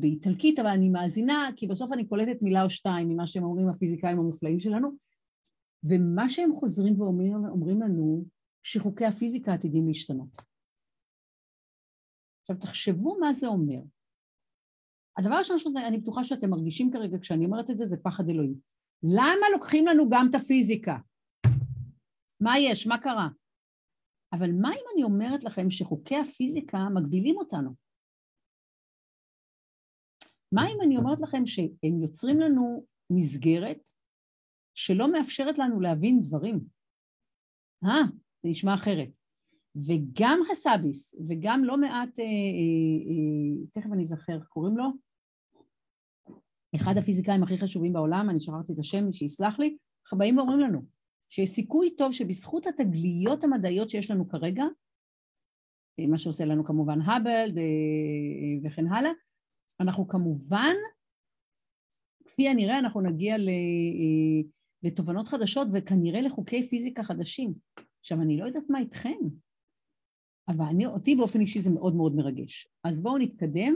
באיטלקית, אבל אני מאזינה, כי בסוף אני קולטת מילה או שתיים ממה שהם אומרים הפיזיקאים המופלאים שלנו, ומה שהם חוזרים ואומרים לנו, שחוקי הפיזיקה עתידים להשתנות. עכשיו תחשבו מה זה אומר. הדבר הראשון שאני בטוחה שאתם מרגישים כרגע כשאני אומרת את זה, זה פחד אלוהים. למה לוקחים לנו גם את הפיזיקה? מה יש? מה קרה? אבל מה אם אני אומרת לכם שחוקי הפיזיקה מגבילים אותנו? מה אם אני אומרת לכם שהם יוצרים לנו מסגרת שלא מאפשרת לנו להבין דברים? אה, זה נשמע אחרת. וגם הסאביס, וגם לא מעט, אה, אה, אה, תכף אני אזכר, קוראים לו? אחד הפיזיקאים הכי חשובים בעולם, אני שכחתי את השם, שיסלח לי, באים ואומרים לנו שיש סיכוי טוב שבזכות התגליות המדעיות שיש לנו כרגע, אה, מה שעושה לנו כמובן האבל אה, וכן הלאה, אנחנו כמובן, כפי הנראה, אנחנו נגיע אה, לתובנות חדשות וכנראה לחוקי פיזיקה חדשים. עכשיו, אני לא יודעת מה איתכם, אבל אני, אותי באופן אישי זה מאוד מאוד מרגש. אז בואו נתקדם,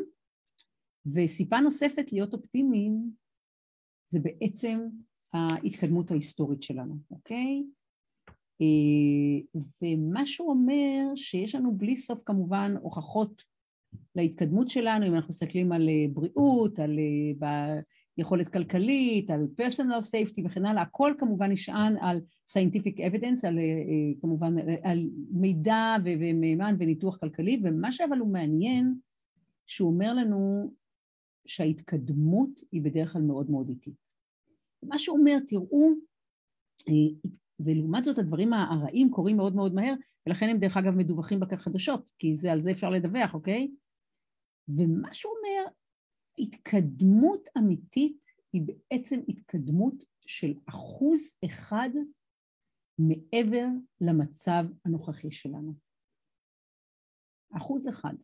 וסיבה נוספת להיות אופטימיים זה בעצם ההתקדמות ההיסטורית שלנו, אוקיי? אה, ומה שהוא אומר שיש לנו בלי סוף כמובן הוכחות להתקדמות שלנו, אם אנחנו מסתכלים על אה, בריאות, על אה, יכולת כלכלית, על פרסונל סייפטי וכן הלאה, הכל כמובן נשען על scientific evidence, על אה, כמובן על מידע ומהימן וניתוח כלכלי, ומה שאבל הוא מעניין, שהוא אומר לנו שההתקדמות היא בדרך כלל מאוד מאוד איטית. מה שהוא אומר, תראו, ולעומת זאת הדברים הרעים קורים מאוד מאוד מהר, ולכן הם דרך אגב מדווחים בחדשות, כי זה, על זה אפשר לדווח, אוקיי? ומה שהוא אומר, התקדמות אמיתית היא בעצם התקדמות של אחוז אחד מעבר למצב הנוכחי שלנו. אחוז אחד.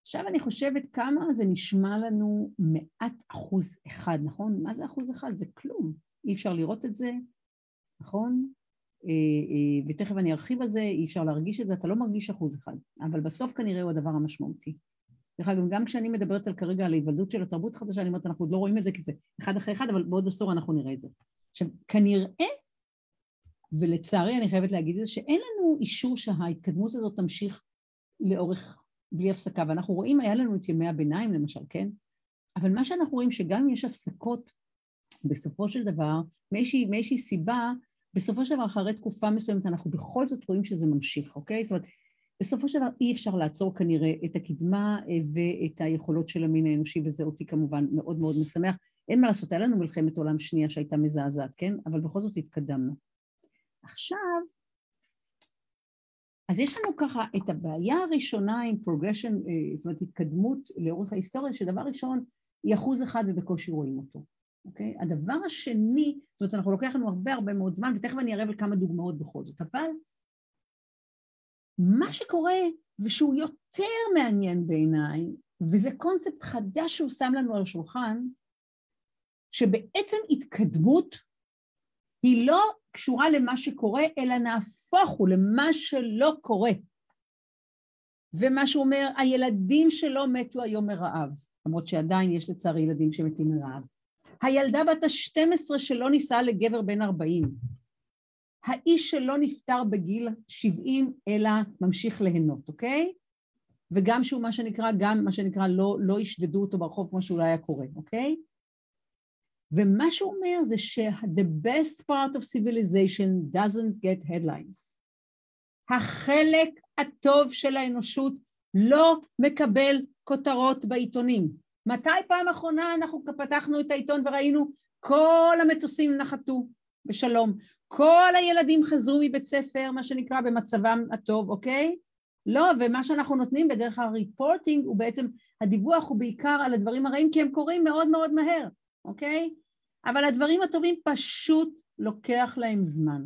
עכשיו אני חושבת כמה זה נשמע לנו מעט אחוז אחד, נכון? מה זה אחוז אחד? זה כלום. אי אפשר לראות את זה, נכון? ותכף אני ארחיב על זה, אי אפשר להרגיש את זה, אתה לא מרגיש אחוז אחד, אבל בסוף כנראה הוא הדבר המשמעותי. דרך אגב, גם כשאני מדברת על כרגע על ההיוולדות של התרבות החדשה, אני אומרת, אנחנו עוד לא רואים את זה כי זה אחד אחרי אחד, אבל בעוד עשור אנחנו נראה את זה. עכשיו, כנראה, ולצערי אני חייבת להגיד את זה, שאין לנו אישור שההתקדמות הזאת תמשיך לאורך, בלי הפסקה, ואנחנו רואים, היה לנו את ימי הביניים למשל, כן? אבל מה שאנחנו רואים, שגם אם יש הפסקות, בסופו של דבר, מאיזושהי, מאיזושהי סיבה, בסופו של דבר, אחרי תקופה מסוימת, אנחנו בכל זאת רואים שזה ממשיך, אוקיי? זאת אומרת, בסופו של דבר אי אפשר לעצור כנראה את הקדמה אה, ואת היכולות של המין האנושי, וזה אותי כמובן מאוד מאוד משמח. אין מה לעשות, היה לנו מלחמת עולם שנייה שהייתה מזעזעת, כן? אבל בכל זאת התקדמנו. עכשיו, אז יש לנו ככה את הבעיה הראשונה עם progression, אה, זאת אומרת התקדמות לאורך ההיסטוריה, שדבר ראשון היא אחוז אחד ובקושי רואים אותו, אוקיי? הדבר השני, זאת אומרת אנחנו לוקח לנו הרבה הרבה מאוד זמן, ותכף אני אראה כמה דוגמאות בכל זאת, אבל מה שקורה, ושהוא יותר מעניין בעיניי, וזה קונספט חדש שהוא שם לנו על השולחן, שבעצם התקדמות היא לא קשורה למה שקורה, אלא נהפוך הוא למה שלא קורה. ומה שהוא אומר, הילדים שלו מתו היום מרעב, למרות שעדיין יש לצערי ילדים שמתים מרעב. הילדה בת ה-12 שלא נישאה לגבר בן 40, האיש שלא נפטר בגיל 70 אלא ממשיך ליהנות, אוקיי? וגם שהוא מה שנקרא, גם מה שנקרא לא, לא ישדדו אותו ברחוב כמו שאולי היה קורה, אוקיי? ומה שהוא אומר זה ש-the best part of civilization doesn't get headlines. החלק הטוב של האנושות לא מקבל כותרות בעיתונים. מתי פעם אחרונה אנחנו פתחנו את העיתון וראינו כל המטוסים נחתו בשלום, כל הילדים חזרו מבית ספר, מה שנקרא, במצבם הטוב, אוקיי? לא, ומה שאנחנו נותנים בדרך הריפורטינג הוא בעצם, הדיווח הוא בעיקר על הדברים הרעים, כי הם קורים מאוד מאוד מהר, אוקיי? אבל הדברים הטובים פשוט לוקח להם זמן.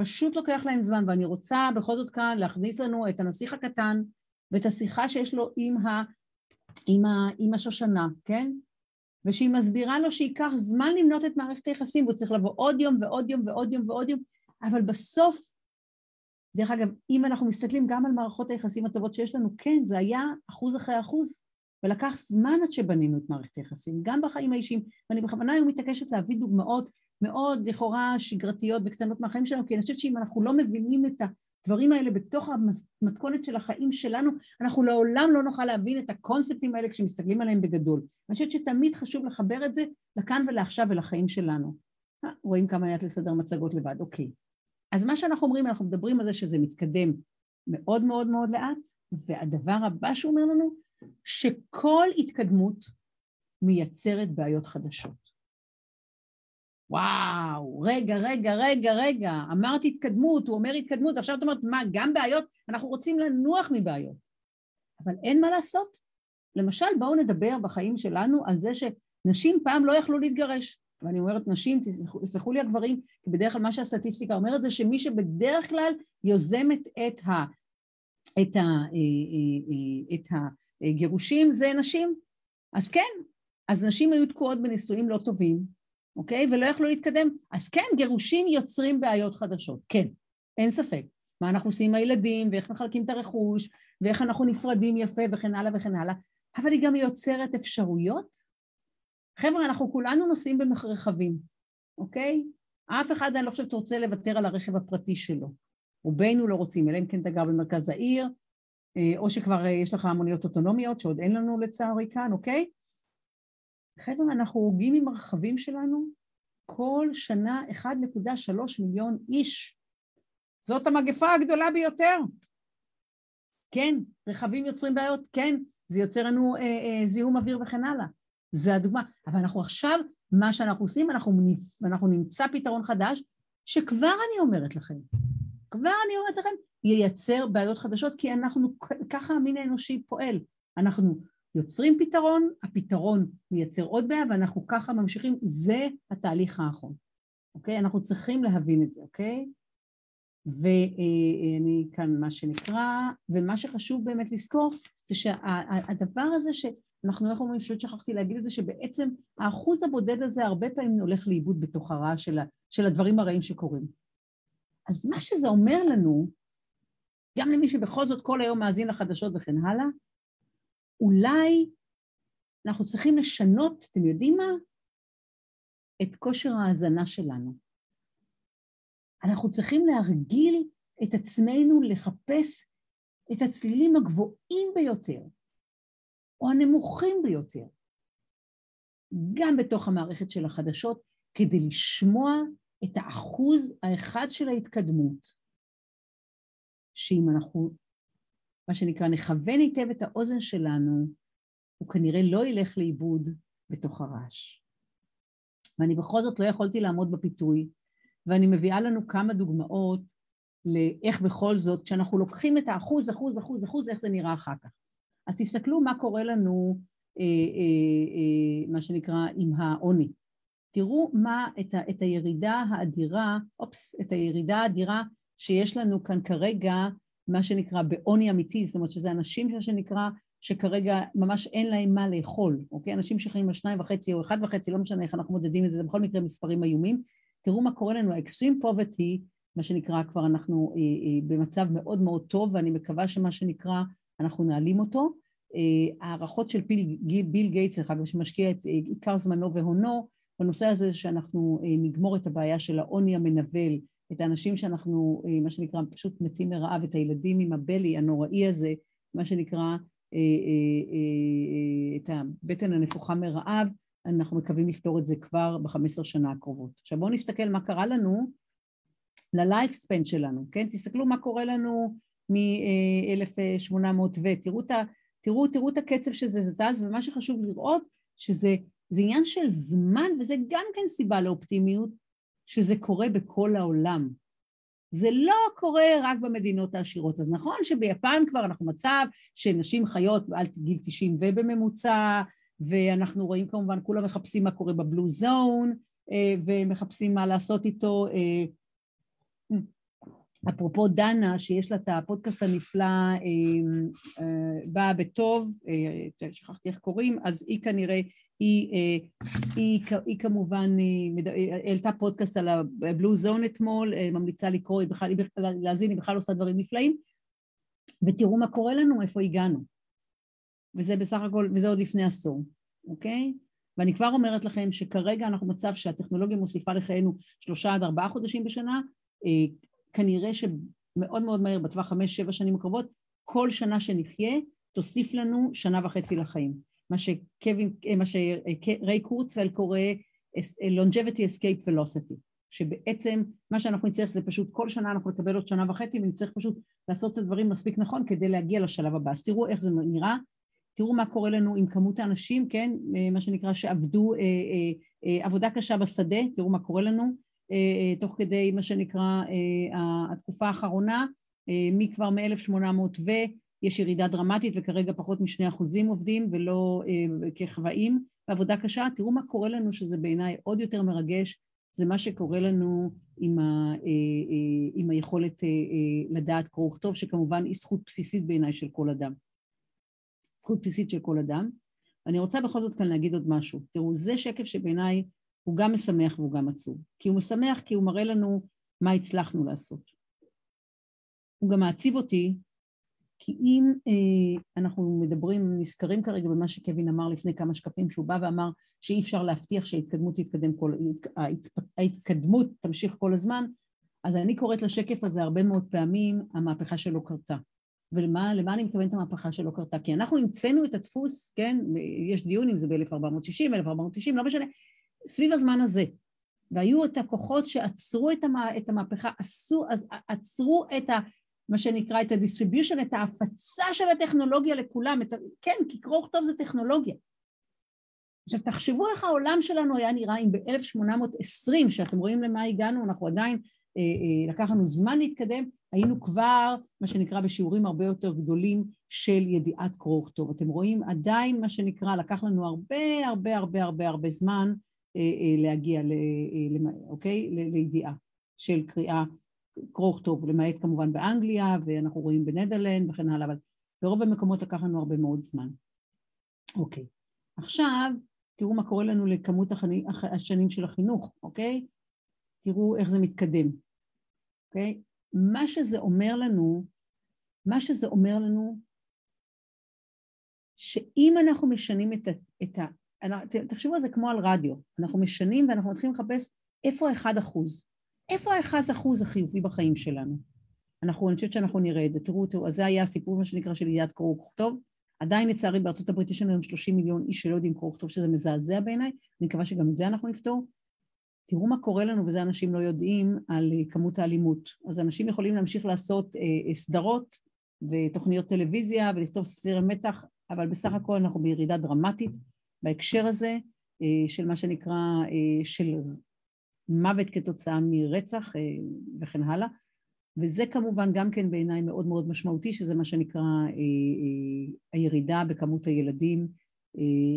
פשוט לוקח להם זמן, ואני רוצה בכל זאת כאן להכניס לנו את הנסיך הקטן ואת השיחה שיש לו עם, ה, עם, ה, עם השושנה, כן? ושהיא מסבירה לו שייקח זמן למנות את מערכת היחסים, והוא צריך לבוא עוד יום ועוד יום ועוד יום ועוד יום, אבל בסוף, דרך אגב, אם אנחנו מסתכלים גם על מערכות היחסים הטובות שיש לנו, כן, זה היה אחוז אחרי אחוז, ולקח זמן עד שבנינו את מערכת היחסים, גם בחיים האישיים, ואני בכוונה היום מתעקשת להביא דוגמאות מאוד לכאורה שגרתיות וקטנות מהחיים שלנו, כי אני חושבת שאם אנחנו לא מבינים את הדברים האלה בתוך המתכונת של החיים שלנו, אנחנו לעולם לא נוכל להבין את הקונספטים האלה כשמסתכלים עליהם בגדול. אני חושבת שתמיד חשוב לחבר את זה לכאן ולעכשיו ולחיים שלנו. אה, רואים כמה היה לסדר מצגות לבד, אוקיי. אז מה שאנחנו אומרים, אנחנו מדברים על זה שזה מתקדם מאוד מאוד מאוד לאט, והדבר הבא שהוא אומר לנו, שכל התקדמות מייצרת בעיות חדשות. וואו, רגע, רגע, רגע, רגע, אמרת התקדמות, הוא אומר התקדמות, עכשיו את אומרת, מה, גם בעיות? אנחנו רוצים לנוח מבעיות. אבל אין מה לעשות. למשל, בואו נדבר בחיים שלנו על זה שנשים פעם לא יכלו להתגרש. ואני אומרת נשים, תסלחו לי הגברים, כי בדרך כלל מה שהסטטיסטיקה אומרת זה שמי שבדרך כלל יוזמת את, ה, את, ה, אה, אה, אה, את הגירושים זה נשים. אז כן, אז נשים היו תקועות בנישואים לא טובים, אוקיי? ולא יכלו להתקדם. אז כן, גירושים יוצרים בעיות חדשות, כן, אין ספק. מה אנחנו עושים עם הילדים, ואיך מחלקים את הרכוש, ואיך אנחנו נפרדים יפה, וכן הלאה וכן הלאה, אבל היא גם יוצרת אפשרויות. חבר'ה, אנחנו כולנו נוסעים במרכבים, אוקיי? אף אחד, אני לא חושבת, רוצה לוותר על הרכב הפרטי שלו. רובנו לא רוצים, אלא אם כן אתה גר במרכז העיר, אה, או שכבר אה, יש לך המוניות אוטונומיות, שעוד אין לנו לצערי כאן, אוקיי? חבר'ה, אנחנו הורגים עם הרכבים שלנו כל שנה 1.3 מיליון איש. זאת המגפה הגדולה ביותר. כן, רכבים יוצרים בעיות, כן, זה יוצר לנו אה, אה, זיהום אוויר וכן הלאה. זה הדוגמה. אבל אנחנו עכשיו, מה שאנחנו עושים, אנחנו, אנחנו נמצא פתרון חדש, שכבר אני אומרת לכם, כבר אני אומרת לכם, ייצר בעיות חדשות, כי אנחנו, ככה המין האנושי פועל. אנחנו יוצרים פתרון, הפתרון מייצר עוד בעיה ואנחנו ככה ממשיכים, זה התהליך האחרון, אוקיי? אנחנו צריכים להבין את זה, אוקיי? ואני כאן מה שנקרא, ומה שחשוב באמת לזכור זה שהדבר הזה שאנחנו איך אומרים, פשוט שכחתי להגיד את זה, שבעצם האחוז הבודד הזה הרבה פעמים הולך לאיבוד בתוך הרע של, של הדברים הרעים שקורים. אז מה שזה אומר לנו, גם למי שבכל זאת כל היום מאזין לחדשות וכן הלאה, אולי אנחנו צריכים לשנות, אתם יודעים מה? את כושר ההאזנה שלנו. אנחנו צריכים להרגיל את עצמנו לחפש את הצלילים הגבוהים ביותר, או הנמוכים ביותר, גם בתוך המערכת של החדשות, כדי לשמוע את האחוז האחד של ההתקדמות, שאם אנחנו, מה שנקרא, נכוון היטב את האוזן שלנו, הוא כנראה לא ילך לאיבוד בתוך הרעש. ואני בכל זאת לא יכולתי לעמוד בפיתוי, ואני מביאה לנו כמה דוגמאות לאיך בכל זאת, כשאנחנו לוקחים את האחוז, אחוז, אחוז, אחוז, איך זה נראה אחר כך. אז תסתכלו מה קורה לנו, אה, אה, אה, מה שנקרא, עם העוני. תראו מה, את, ה, את הירידה האדירה, אופס, את הירידה האדירה שיש לנו כאן כרגע, מה שנקרא בעוני אמיתי, זאת אומרת שזה אנשים מה שנקרא, שכרגע ממש אין להם מה לאכול, אוקיי? אנשים שחיים על שניים וחצי או אחד וחצי, לא משנה איך אנחנו מודדים את זה, זה בכל מקרה מספרים איומים. תראו מה קורה לנו, ה-extreme poverty, מה שנקרא, כבר אנחנו אה, אה, במצב מאוד מאוד טוב, ואני מקווה שמה שנקרא, אנחנו נעלים אותו. אה, של ביל, ביל גייטס, דרך אגב, שמשקיע את אה, עיקר זמנו והונו, בנושא הזה שאנחנו אה, נגמור את הבעיה של העוני המנבל, את האנשים שאנחנו, אה, מה שנקרא, פשוט מתים מרעב, את הילדים עם הבלי הנוראי הזה, מה שנקרא, אה, את הבטן הנפוחה מרעב, אנחנו מקווים לפתור את זה כבר ב-15 שנה הקרובות. עכשיו בואו נסתכל מה קרה לנו ל-life שלנו, כן? תסתכלו מה קורה לנו מ-1800 ו... תראו, תראו, תראו את הקצב שזה זז, ומה שחשוב לראות שזה זה עניין של זמן, וזה גם כן סיבה לאופטימיות, שזה קורה בכל העולם. זה לא קורה רק במדינות העשירות. אז נכון שביפן כבר אנחנו מצב שנשים חיות על גיל 90 ובממוצע, ואנחנו רואים כמובן, כולם מחפשים מה קורה בבלו זון, אה, ומחפשים מה לעשות איתו. אה, אפרופו דנה, שיש לה את הפודקאסט הנפלא, אה, באה בטוב, שכחתי איך קוראים, אז היא כנראה היא, היא, אה, היא, היא כמובן אה, העלתה פודקאסט על הבלו זון אתמול, אה, ממליצה לקרוא, היא בכלל, להאזין, היא בכלל עושה דברים נפלאים, ותראו מה קורה לנו, איפה הגענו. וזה בסך הכל, וזה עוד לפני עשור, אוקיי? ואני כבר אומרת לכם שכרגע אנחנו במצב שהטכנולוגיה מוסיפה לחיינו שלושה עד ארבעה חודשים בשנה, כנראה שמאוד מאוד מהר, בטווח חמש, שבע שנים הקרובות, כל שנה שנחיה תוסיף לנו שנה וחצי לחיים. מה שקווין, מה שריי קורצוול קורא longevity escape velocity, שבעצם מה שאנחנו נצטרך זה פשוט כל שנה אנחנו נקבל עוד שנה וחצי ונצטרך פשוט לעשות את הדברים מספיק נכון כדי להגיע לשלב הבא. אז תראו איך זה נראה, תראו מה קורה לנו עם כמות האנשים, כן, מה שנקרא שעבדו אה, אה, אה, עבודה קשה בשדה, תראו מה קורה לנו, אה, אה, תוך כדי מה שנקרא אה, התקופה האחרונה, אה, מכבר מ-1800 ו... יש ירידה דרמטית וכרגע פחות משני אחוזים עובדים ולא אה, כחוואים בעבודה קשה. תראו מה קורה לנו שזה בעיניי עוד יותר מרגש, זה מה שקורה לנו עם, ה, אה, אה, עם היכולת אה, אה, לדעת קרוא וכתוב, שכמובן היא זכות בסיסית בעיניי של כל אדם. זכות בסיסית של כל אדם. אני רוצה בכל זאת כאן להגיד עוד משהו. תראו, זה שקף שבעיניי הוא גם משמח והוא גם עצוב. כי הוא משמח כי הוא מראה לנו מה הצלחנו לעשות. הוא גם מעציב אותי כי אם אה, אנחנו מדברים, נזכרים כרגע במה שקווין אמר לפני כמה שקפים, שהוא בא ואמר שאי אפשר להבטיח שההתקדמות תתקדם כל, ההתקדמות תמשיך כל הזמן, אז אני קוראת לשקף הזה הרבה מאוד פעמים, המהפכה שלא קרתה. ולמה אני מתכוונת המהפכה שלא קרתה? כי אנחנו המצאנו את הדפוס, כן, יש דיון אם זה ב-1460, 1490, לא משנה, סביב הזמן הזה. והיו את הכוחות שעצרו את, המה, את המהפכה, עשו, עצרו את ה... מה שנקרא את ה-distribution, את ההפצה של הטכנולוגיה לכולם, את, כן, כי קרוא וכתוב זה טכנולוגיה. עכשיו תחשבו איך העולם שלנו היה נראה אם ב-1820, שאתם רואים למה הגענו, אנחנו עדיין, אה, אה, לקח לנו זמן להתקדם, היינו כבר, מה שנקרא, בשיעורים הרבה יותר גדולים של ידיעת קרוא וכתוב. אתם רואים, עדיין, מה שנקרא, לקח לנו הרבה הרבה הרבה הרבה הרבה זמן להגיע, ל, אה, אוקיי? לידיעה של קריאה קרוא וכתוב, למעט כמובן באנגליה, ואנחנו רואים בנדרלנד וכן הלאה, אבל ברוב המקומות לקח לנו הרבה מאוד זמן. אוקיי, עכשיו תראו מה קורה לנו לכמות השנים של החינוך, אוקיי? תראו איך זה מתקדם. אוקיי? מה שזה אומר לנו, מה שזה אומר לנו, שאם אנחנו משנים את ה... את תחשבו על זה כמו על רדיו, אנחנו משנים ואנחנו מתחילים לחפש איפה האחד אחוז, איפה האחד אחוז החיובי בחיים שלנו. אנחנו, אני חושבת שאנחנו נראה את זה. תראו, תראו, אז זה היה הסיפור, מה שנקרא, של ידיעת קרוא וכתוב. עדיין לצערי בארצות הברית יש לנו היום 30 מיליון איש שלא יודעים קרוא וכתוב, שזה מזעזע בעיניי, אני מקווה שגם את זה אנחנו נפתור. תראו מה קורה לנו, וזה אנשים לא יודעים, על אה, כמות האלימות. אז אנשים יכולים להמשיך לעשות אה, אה, סדרות ותוכניות טלוויזיה ולכתוב ספירי מתח, אבל בסך הכל אנחנו בירידה דרמטית בהקשר הזה אה, של מה שנקרא, אה, של מוות כתוצאה מרצח אה, וכן הלאה. וזה כמובן גם כן בעיניי מאוד מאוד משמעותי, שזה מה שנקרא הירידה בכמות הילדים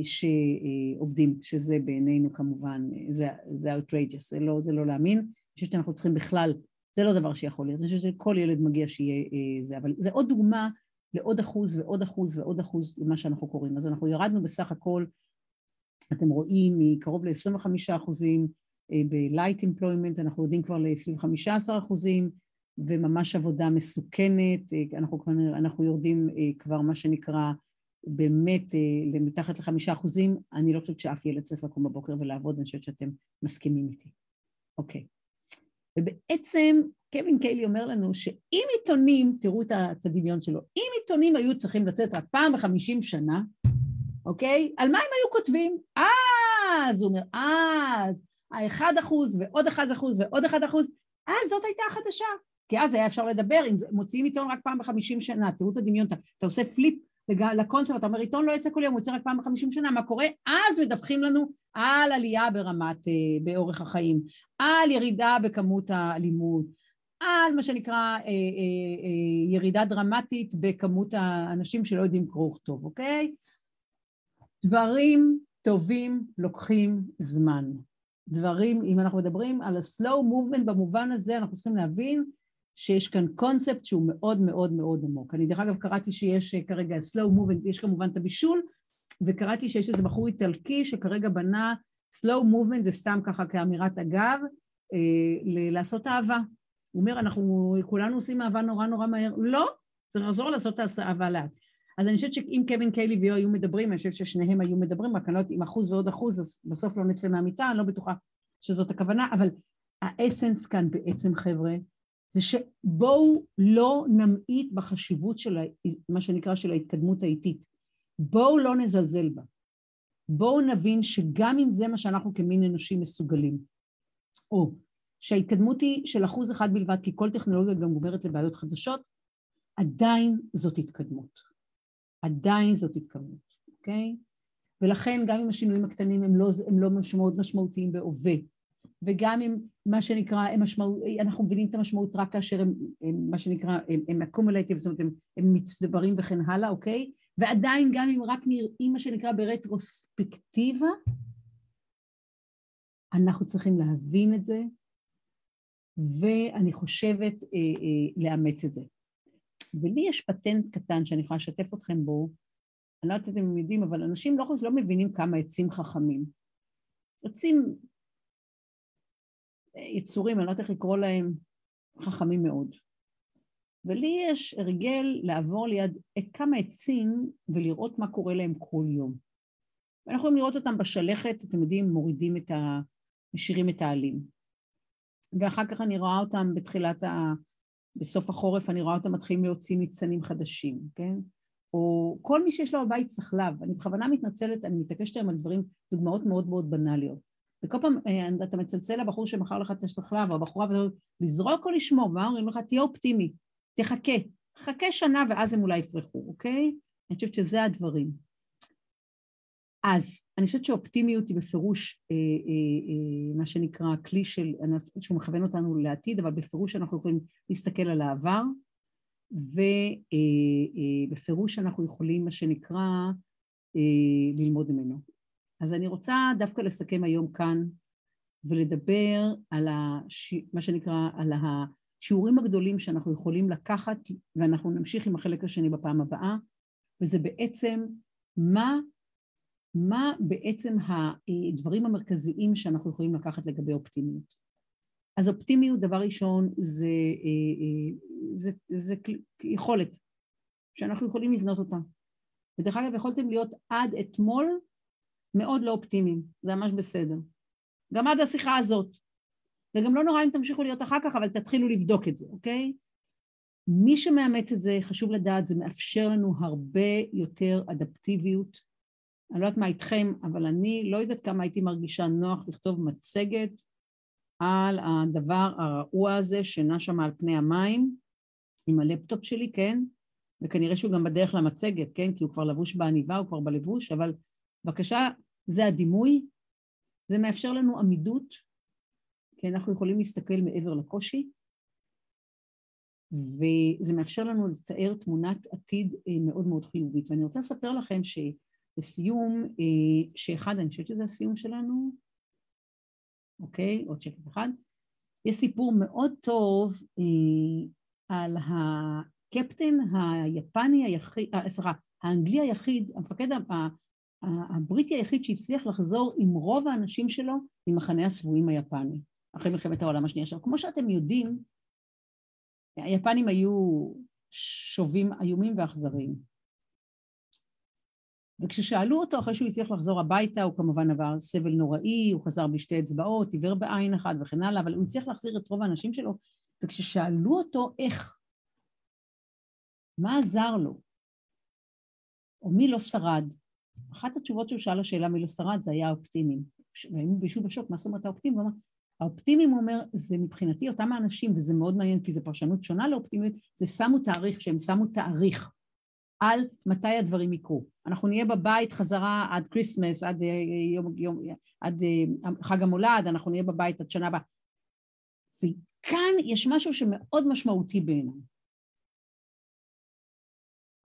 שעובדים, שזה בעינינו כמובן, זה, זה outrageous, זה לא, זה לא להאמין. אני חושבת שאנחנו צריכים בכלל, זה לא דבר שיכול להיות, אני חושבת שכל ילד מגיע שיהיה זה, אבל זה עוד דוגמה לעוד אחוז ועוד אחוז ועוד אחוז למה שאנחנו קוראים. אז אנחנו ירדנו בסך הכל, אתם רואים, מקרוב ל-25 אחוזים ב-light employment, אנחנו יודעים כבר לסביב 15 אחוזים, וממש עבודה מסוכנת, אה, אנחנו, אנחנו יורדים אה, כבר מה שנקרא באמת אה, למתחת לחמישה אחוזים, אני לא חושבת שאף ילד צריך לקום בבוקר ולעבוד, אני חושבת שאתם מסכימים איתי. אוקיי. ובעצם קווין קיילי אומר לנו שאם עיתונים, תראו את הדמיון שלו, אם עיתונים היו צריכים לצאת רק פעם בחמישים שנה, אוקיי? על מה הם היו כותבים? אז, הוא אומר, אז, האחד אחוז ועוד אחד אחוז ועוד אחד אחוז, אז זאת הייתה החדשה. כי אז היה אפשר לדבר, אם מוציאים עיתון רק פעם בחמישים שנה, תראו את הדמיון, אתה, אתה עושה פליפ לקונסול, אתה אומר עיתון לא יצא כל יום, הוא יוצא רק פעם בחמישים שנה, מה קורה? אז מדווחים לנו על עלייה ברמת, אה, באורך החיים, על ירידה בכמות האלימות, על מה שנקרא אה, אה, אה, ירידה דרמטית בכמות האנשים שלא יודעים קרוא וכתוב, אוקיי? דברים טובים לוקחים זמן. דברים, אם אנחנו מדברים על ה-slow movement במובן הזה, אנחנו צריכים להבין שיש כאן קונספט שהוא מאוד מאוד מאוד עמוק. אני דרך אגב קראתי שיש אה, כרגע slow movement, יש כמובן את הבישול, וקראתי שיש איזה בחור איטלקי שכרגע בנה slow movement, זה סתם ככה כאמירת אגב, אה, לעשות אהבה. הוא אומר, אנחנו כולנו עושים אהבה נורא נורא מהר. לא, צריך לחזור לעשות את האהבה לאט. אז אני חושבת שאם קווין קיילי ויו היו מדברים, אני חושבת ששניהם היו מדברים, רק אני לא יודעת אם אחוז ועוד אחוז, אז בסוף לא נצא מהמיטה, אני לא בטוחה שזאת הכוונה, אבל האסנס כאן בעצם, חבר'ה, זה שבואו לא נמעיט בחשיבות של מה שנקרא של ההתקדמות האיטית. בואו לא נזלזל בה. בואו נבין שגם אם זה מה שאנחנו כמין אנושי מסוגלים, או שההתקדמות היא של אחוז אחד בלבד, כי כל טכנולוגיה גם גומרת לבעיות חדשות, עדיין זאת התקדמות. עדיין זאת התקדמות, אוקיי? ולכן גם אם השינויים הקטנים הם לא, הם לא מאוד משמעותיים בהווה, וגם אם מה שנקרא, משמעות, אנחנו מבינים את המשמעות רק כאשר הם, הם מה שנקרא, הם, הם accumulative, זאת אומרת, הם, הם מצטברים וכן הלאה, אוקיי? ועדיין גם אם רק נראים מה שנקרא ברטרוספקטיבה, אנחנו צריכים להבין את זה, ואני חושבת אה, אה, לאמץ את זה. ולי יש פטנט קטן שאני יכולה לשתף אתכם בו, אני לא יודעת אם אתם יודעים, אבל אנשים לא, לא מבינים כמה עצים חכמים. עצים יצורים, אני לא יודעת איך לקרוא להם, חכמים מאוד. ולי יש הרגל לעבור ליד כמה עצים ולראות מה קורה להם כל יום. ואנחנו יכולים לראות אותם בשלכת, אתם יודעים, מורידים את ה... משאירים את העלים. ואחר כך אני רואה אותם בתחילת ה... בסוף החורף אני רואה אותם מתחילים להוציא ניצנים חדשים, כן? או כל מי שיש לו בבית צחלב, אני בכוונה מתנצלת, אני מתעקשת היום על דברים, דוגמאות מאוד מאוד בנאליות. וכל פעם אה, אתה מצלצל לבחור שמכר לך את השכלב, או הבחורה, לזרוק או לשמור, מה אומרים לך? תהיה אופטימי, תחכה, חכה שנה ואז הם אולי יפרחו, אוקיי? אני חושבת שזה הדברים. אז אני חושבת שאופטימיות היא בפירוש אה, אה, אה, מה שנקרא כלי של, שהוא מכוון אותנו לעתיד, אבל בפירוש אנחנו יכולים להסתכל על העבר, ובפירוש אה, אה, אנחנו יכולים מה שנקרא אה, ללמוד ממנו. אז אני רוצה דווקא לסכם היום כאן ולדבר על הש... מה שנקרא, על השיעורים הגדולים שאנחנו יכולים לקחת, ואנחנו נמשיך עם החלק השני בפעם הבאה, וזה בעצם מה, מה בעצם הדברים המרכזיים שאנחנו יכולים לקחת לגבי אופטימיות. אז אופטימיות, דבר ראשון, זה, זה, זה, זה יכולת שאנחנו יכולים לבנות אותה. ודרך אגב, יכולתם להיות עד אתמול מאוד לא אופטימיים, זה ממש בסדר. גם עד השיחה הזאת. וגם לא נורא אם תמשיכו להיות אחר כך, אבל תתחילו לבדוק את זה, אוקיי? מי שמאמץ את זה, חשוב לדעת, זה מאפשר לנו הרבה יותר אדפטיביות. אני לא יודעת מה איתכם, אבל אני לא יודעת כמה הייתי מרגישה נוח לכתוב מצגת על הדבר הרעוע הזה שנע שם על פני המים, עם הלפטופ שלי, כן? וכנראה שהוא גם בדרך למצגת, כן? כי הוא כבר לבוש בעניבה, הוא כבר בלבוש, אבל בבקשה, זה הדימוי. זה מאפשר לנו עמידות, כי אנחנו יכולים להסתכל מעבר לקושי, וזה מאפשר לנו לצייר תמונת עתיד אה, מאוד מאוד חיובית. ואני רוצה לספר לכם שלסיום, אה, שאחד, אני חושבת שזה הסיום שלנו, אוקיי, עוד שקף אחד, יש סיפור מאוד טוב אה, על הקפטן היפני היחיד, סליחה, האנגלי היחיד, המפקד הבריטי היחיד שהצליח לחזור עם רוב האנשים שלו ממחנה השבויים היפני, אחרי מלחמת העולם השנייה. עכשיו, כמו שאתם יודעים, היפנים היו שובים איומים ואכזריים. וכששאלו אותו אחרי שהוא הצליח לחזור הביתה, הוא כמובן עבר סבל נוראי, הוא חזר בשתי אצבעות, עיוור בעין אחת וכן הלאה, אבל הוא הצליח להחזיר את רוב האנשים שלו, וכששאלו אותו איך, מה עזר לו, או מי לא שרד, אחת התשובות שהוא שאל לשאלה מי לא שרד זה היה האופטימיים. והם כאילו בשוק, מה זאת אומרת האופטימיים? הוא אמר, האופטימיים, הוא אומר, זה מבחינתי אותם האנשים, וזה מאוד מעניין כי זו פרשנות שונה לאופטימיות, זה שמו תאריך, שהם שמו תאריך על מתי הדברים יקרו. אנחנו נהיה בבית חזרה עד כריסמס, עד, אה, יום, יום, עד אה, חג המולד, אנחנו נהיה בבית עד שנה הבאה. וכאן יש משהו שמאוד משמעותי בעיניי.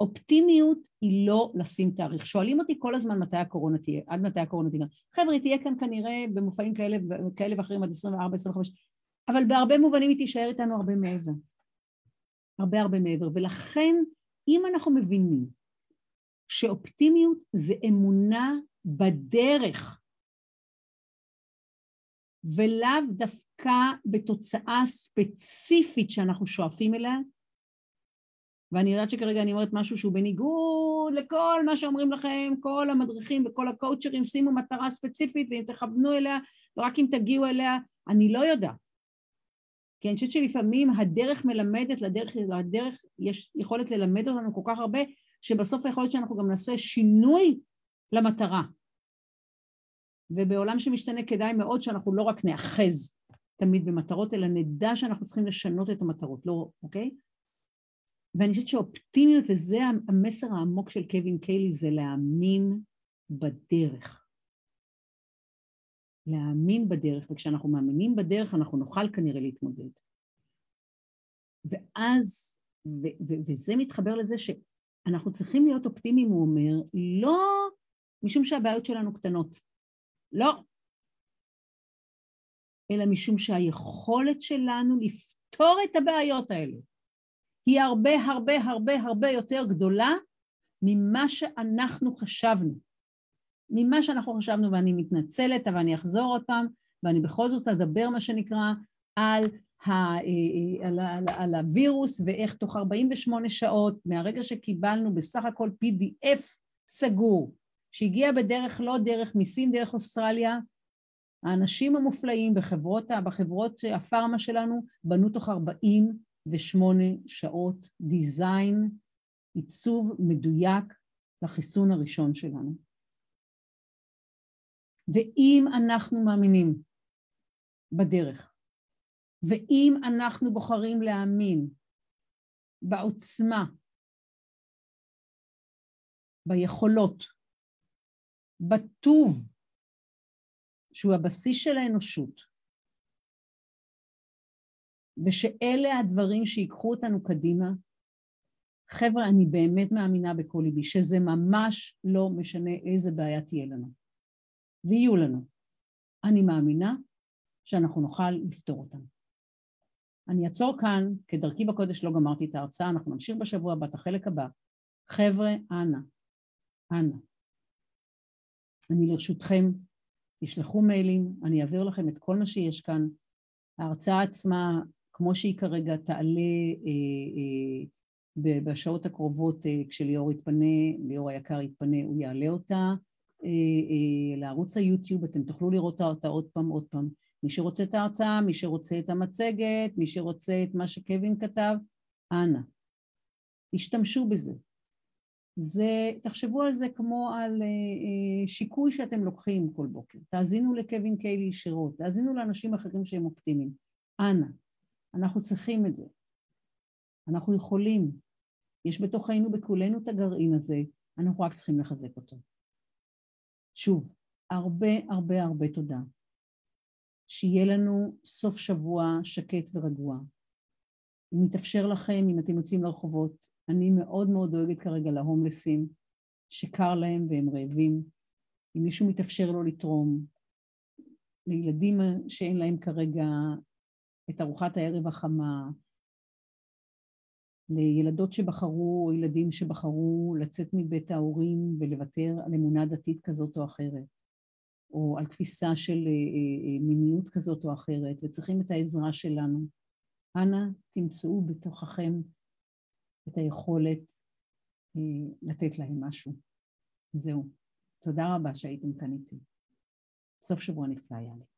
אופטימיות היא לא לשים תאריך. שואלים אותי כל הזמן מתי הקורונה תהיה, עד מתי הקורונה תהיה. חבר'ה, תהיה כאן כנראה במופעים כאלה, כאלה ואחרים עד 24-25, אבל בהרבה מובנים היא תישאר איתנו הרבה מעבר. הרבה הרבה מעבר. ולכן, אם אנחנו מבינים שאופטימיות זה אמונה בדרך, ולאו דווקא בתוצאה ספציפית שאנחנו שואפים אליה, ואני יודעת שכרגע אני אומרת משהו שהוא בניגוד לכל מה שאומרים לכם, כל המדריכים וכל הקואוצ'רים, שימו מטרה ספציפית ואם תכוונו אליה, ורק אם תגיעו אליה, אני לא יודעת. כי אני חושבת שלפעמים הדרך מלמדת, לדרך, לדרך יש יכולת ללמד אותנו כל כך הרבה, שבסוף יכול להיות שאנחנו גם נעשה שינוי למטרה. ובעולם שמשתנה כדאי מאוד שאנחנו לא רק נאחז תמיד במטרות, אלא נדע שאנחנו צריכים לשנות את המטרות, לא, אוקיי? ואני חושבת שאופטימיות, וזה המסר העמוק של קווין קיילי, זה להאמין בדרך. להאמין בדרך, וכשאנחנו מאמינים בדרך אנחנו נוכל כנראה להתמודד. ואז, ו- ו- וזה מתחבר לזה שאנחנו צריכים להיות אופטימיים, הוא אומר, לא משום שהבעיות שלנו קטנות, לא, אלא משום שהיכולת שלנו לפתור את הבעיות האלה היא הרבה הרבה הרבה הרבה יותר גדולה ממה שאנחנו חשבנו. ממה שאנחנו חשבנו, ואני מתנצלת, אבל אני אחזור עוד פעם, ואני בכל זאת אדבר, מה שנקרא, על, ה, אה, אה, על, על, על הווירוס, ואיך תוך 48 שעות, מהרגע שקיבלנו בסך הכל PDF סגור, שהגיע בדרך לא דרך מסין, דרך אוסטרליה, האנשים המופלאים בחברות, בחברות הפארמה שלנו בנו תוך 40 ושמונה שעות דיזיין, עיצוב מדויק לחיסון הראשון שלנו. ואם אנחנו מאמינים בדרך, ואם אנחנו בוחרים להאמין בעוצמה, ביכולות, בטוב, שהוא הבסיס של האנושות, ושאלה הדברים שיקחו אותנו קדימה. חבר'ה, אני באמת מאמינה בכל ליבי שזה ממש לא משנה איזה בעיה תהיה לנו. ויהיו לנו. אני מאמינה שאנחנו נוכל לפתור אותם. אני אעצור כאן, כדרכי בקודש לא גמרתי את ההרצאה, אנחנו נמשיך בשבוע הבא את החלק הבא. חבר'ה, אנא, אנא, אני לרשותכם, תשלחו מיילים, אני אעביר לכם את כל מה שיש כאן, ההרצאה עצמה, כמו שהיא כרגע, תעלה בשעות הקרובות כשליאור יתפנה, ליאור היקר יתפנה, הוא יעלה אותה לערוץ היוטיוב, אתם תוכלו לראות אותה עוד פעם, עוד פעם. מי שרוצה את ההרצאה, מי שרוצה את המצגת, מי שרוצה את מה שקווין כתב, אנא, תשתמשו בזה. זה, תחשבו על זה כמו על אה, אה, שיקוי שאתם לוקחים כל בוקר. תאזינו לקווין קיילי ישירות, תאזינו לאנשים אחרים שהם אופטימיים. אנא, אנחנו צריכים את זה. אנחנו יכולים. יש בתוכנו, בכולנו את הגרעין הזה, אנחנו רק צריכים לחזק אותו. שוב, הרבה הרבה הרבה תודה. שיהיה לנו סוף שבוע שקט ורגוע. אם יתאפשר לכם, אם אתם יוצאים לרחובות, אני מאוד מאוד דואגת כרגע להומלסים, שקר להם והם רעבים. אם מישהו מתאפשר לו לתרום, לילדים שאין להם כרגע את ארוחת הערב החמה, לילדות שבחרו או ילדים שבחרו לצאת מבית ההורים ולוותר על אמונה דתית כזאת או אחרת, או על תפיסה של אה, אה, אה, מיניות כזאת או אחרת, וצריכים את העזרה שלנו. אנא תמצאו בתוככם את היכולת לתת להם משהו. זהו. תודה רבה שהייתם כאן איתי. סוף שבוע נפלא היה לי.